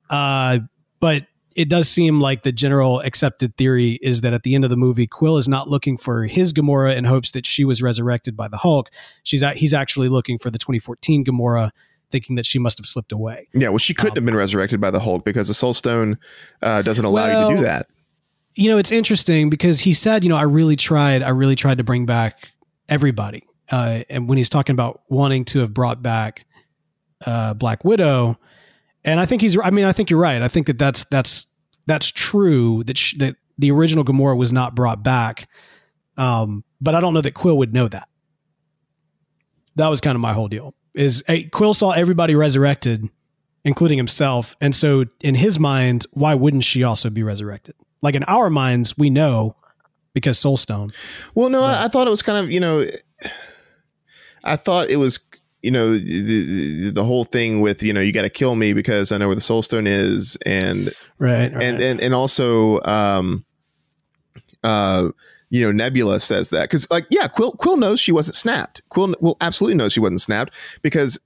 Uh, but it does seem like the general accepted theory is that at the end of the movie, Quill is not looking for his Gamora in hopes that she was resurrected by the Hulk. She's at, he's actually looking for the 2014 Gamora, thinking that she must have slipped away. yeah well she couldn't Um, have been resurrected by the hulk because the soul stone uh doesn't allow you to do that you know, it's interesting because he said, you know, I really tried, I really tried to bring back everybody. Uh, and when he's talking about wanting to have brought back uh, Black Widow, and I think he's, I mean, I think you're right. I think that that's that's that's true that sh- that the original Gamora was not brought back. Um, but I don't know that Quill would know that. That was kind of my whole deal. Is hey, Quill saw everybody resurrected, including himself, and so in his mind, why wouldn't she also be resurrected? Like in our minds, we know because Soulstone. Well, no, I, I thought it was kind of you know, I thought it was you know the, the, whole thing with you know you got to kill me because I know where the soul stone is and Right. and and and also um uh you know Nebula says that because like yeah Quill Quill knows she wasn't snapped Quill will absolutely knows she wasn't snapped because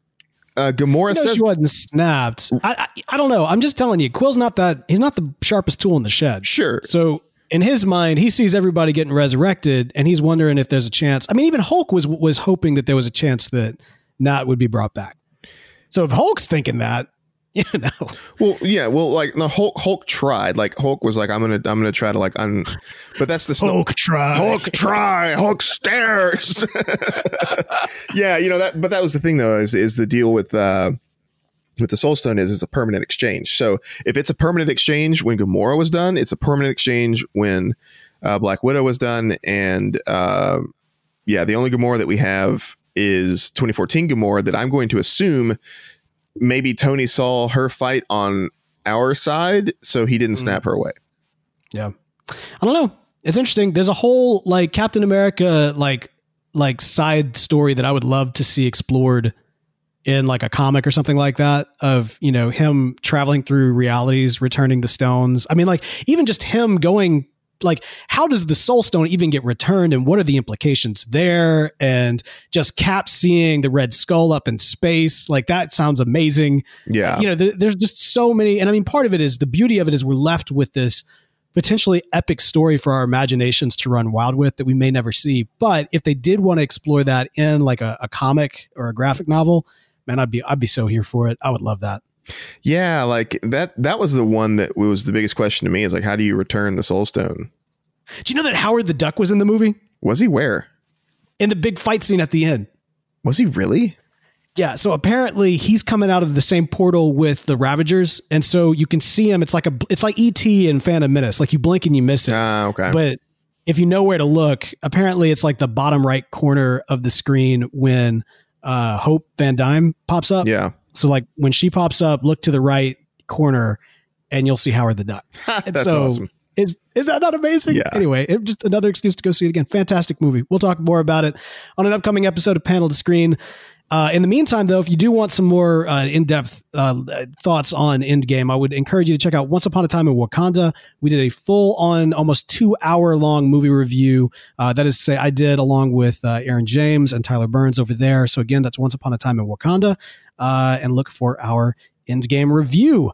uh Gamora says she wasn't snapped. I, I I don't know. I'm just telling you, Quill's not that. He's not the sharpest tool in the shed. sure So in his mind, he sees everybody getting resurrected, and he's wondering if there's a chance. I mean, even Hulk was was hoping that there was a chance that Nat would be brought back. So if Hulk's thinking that, you know, Well, yeah, well, like the Hulk, Hulk tried. Like Hulk was like, I'm gonna, I'm gonna try to like un, but that's the snow- try. Hulk try, Hulk stairs. yeah, you know that, but that was the thing though, is is the deal with uh with the Soul Stone is it's a permanent exchange. So if it's a permanent exchange when Gamora was done, it's a permanent exchange when uh, Black Widow was done, and uh, yeah, the only Gamora that we have is 2014 Gamora that I'm going to assume maybe Tony saw her fight on our side, so he didn't hmm. snap her away. Yeah. I don't know. It's interesting. There's a whole like Captain America like like side story that I would love to see explored in like a comic or something like that of, you know, him traveling through realities, returning the stones. I mean like even just him going like how does the soul stone even get returned and what are the implications there and just cap seeing the red skull up in space like that sounds amazing Yeah, you know, there, there's just so many, and I mean, part of it is the beauty of it is we're left with this potentially epic story for our imaginations to run wild with that we may never see. But if they did want to explore that in like a, a comic or a graphic novel, man, I'd be I'd be so here for it. I would love that. Yeah, like that that was the one that was the biggest question to me is like how do you return the soul stone? Do you know that Howard the Duck was in the movie Was he where? in the big fight scene at the end? Was he really? Yeah, so apparently he's coming out of the same portal with the Ravagers, and so you can see him. It's like a, it's like ET and Phantom Menace. Like you blink and you miss it. Ah, okay. But if you know where to look, apparently it's like the bottom right corner of the screen when uh, Hope Van Dyne pops up. yeah. So like when she pops up, look to the right corner, and you'll see Howard the Duck. That's so awesome. Is is that not amazing? Yeah. Anyway, it, just another excuse to go see it again. Fantastic movie. We'll talk more about it on an upcoming episode of Panel to Screen. Uh, in the meantime, though, if you do want some more uh, in-depth uh, thoughts on Endgame, I would encourage you to check out Once Upon a Time in Wakanda. We did a full-on, almost two-hour-long movie review. Uh, that is to say, I did along with uh, Aaron James and Tyler Burns over there. So again, that's Once Upon a Time in Wakanda, uh, and look for our Endgame review.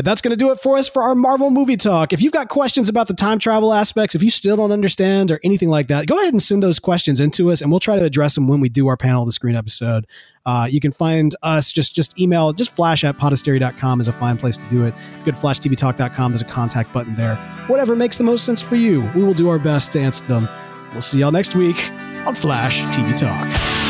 But that's going to do it for us for our Marvel movie talk. If you've got questions about the time travel aspects, if you still don't understand or anything like that, go ahead and send those questions into us and we'll try to address them when we do our panel of the screen episode. Uh, you can find us just just email, just flash at podcastery.com is a fine place to do it. Go to flashtvtalk.com, there's a contact button there. Whatever makes the most sense for you, we will do our best to answer them. We'll see y'all next week on Flash TV Talk.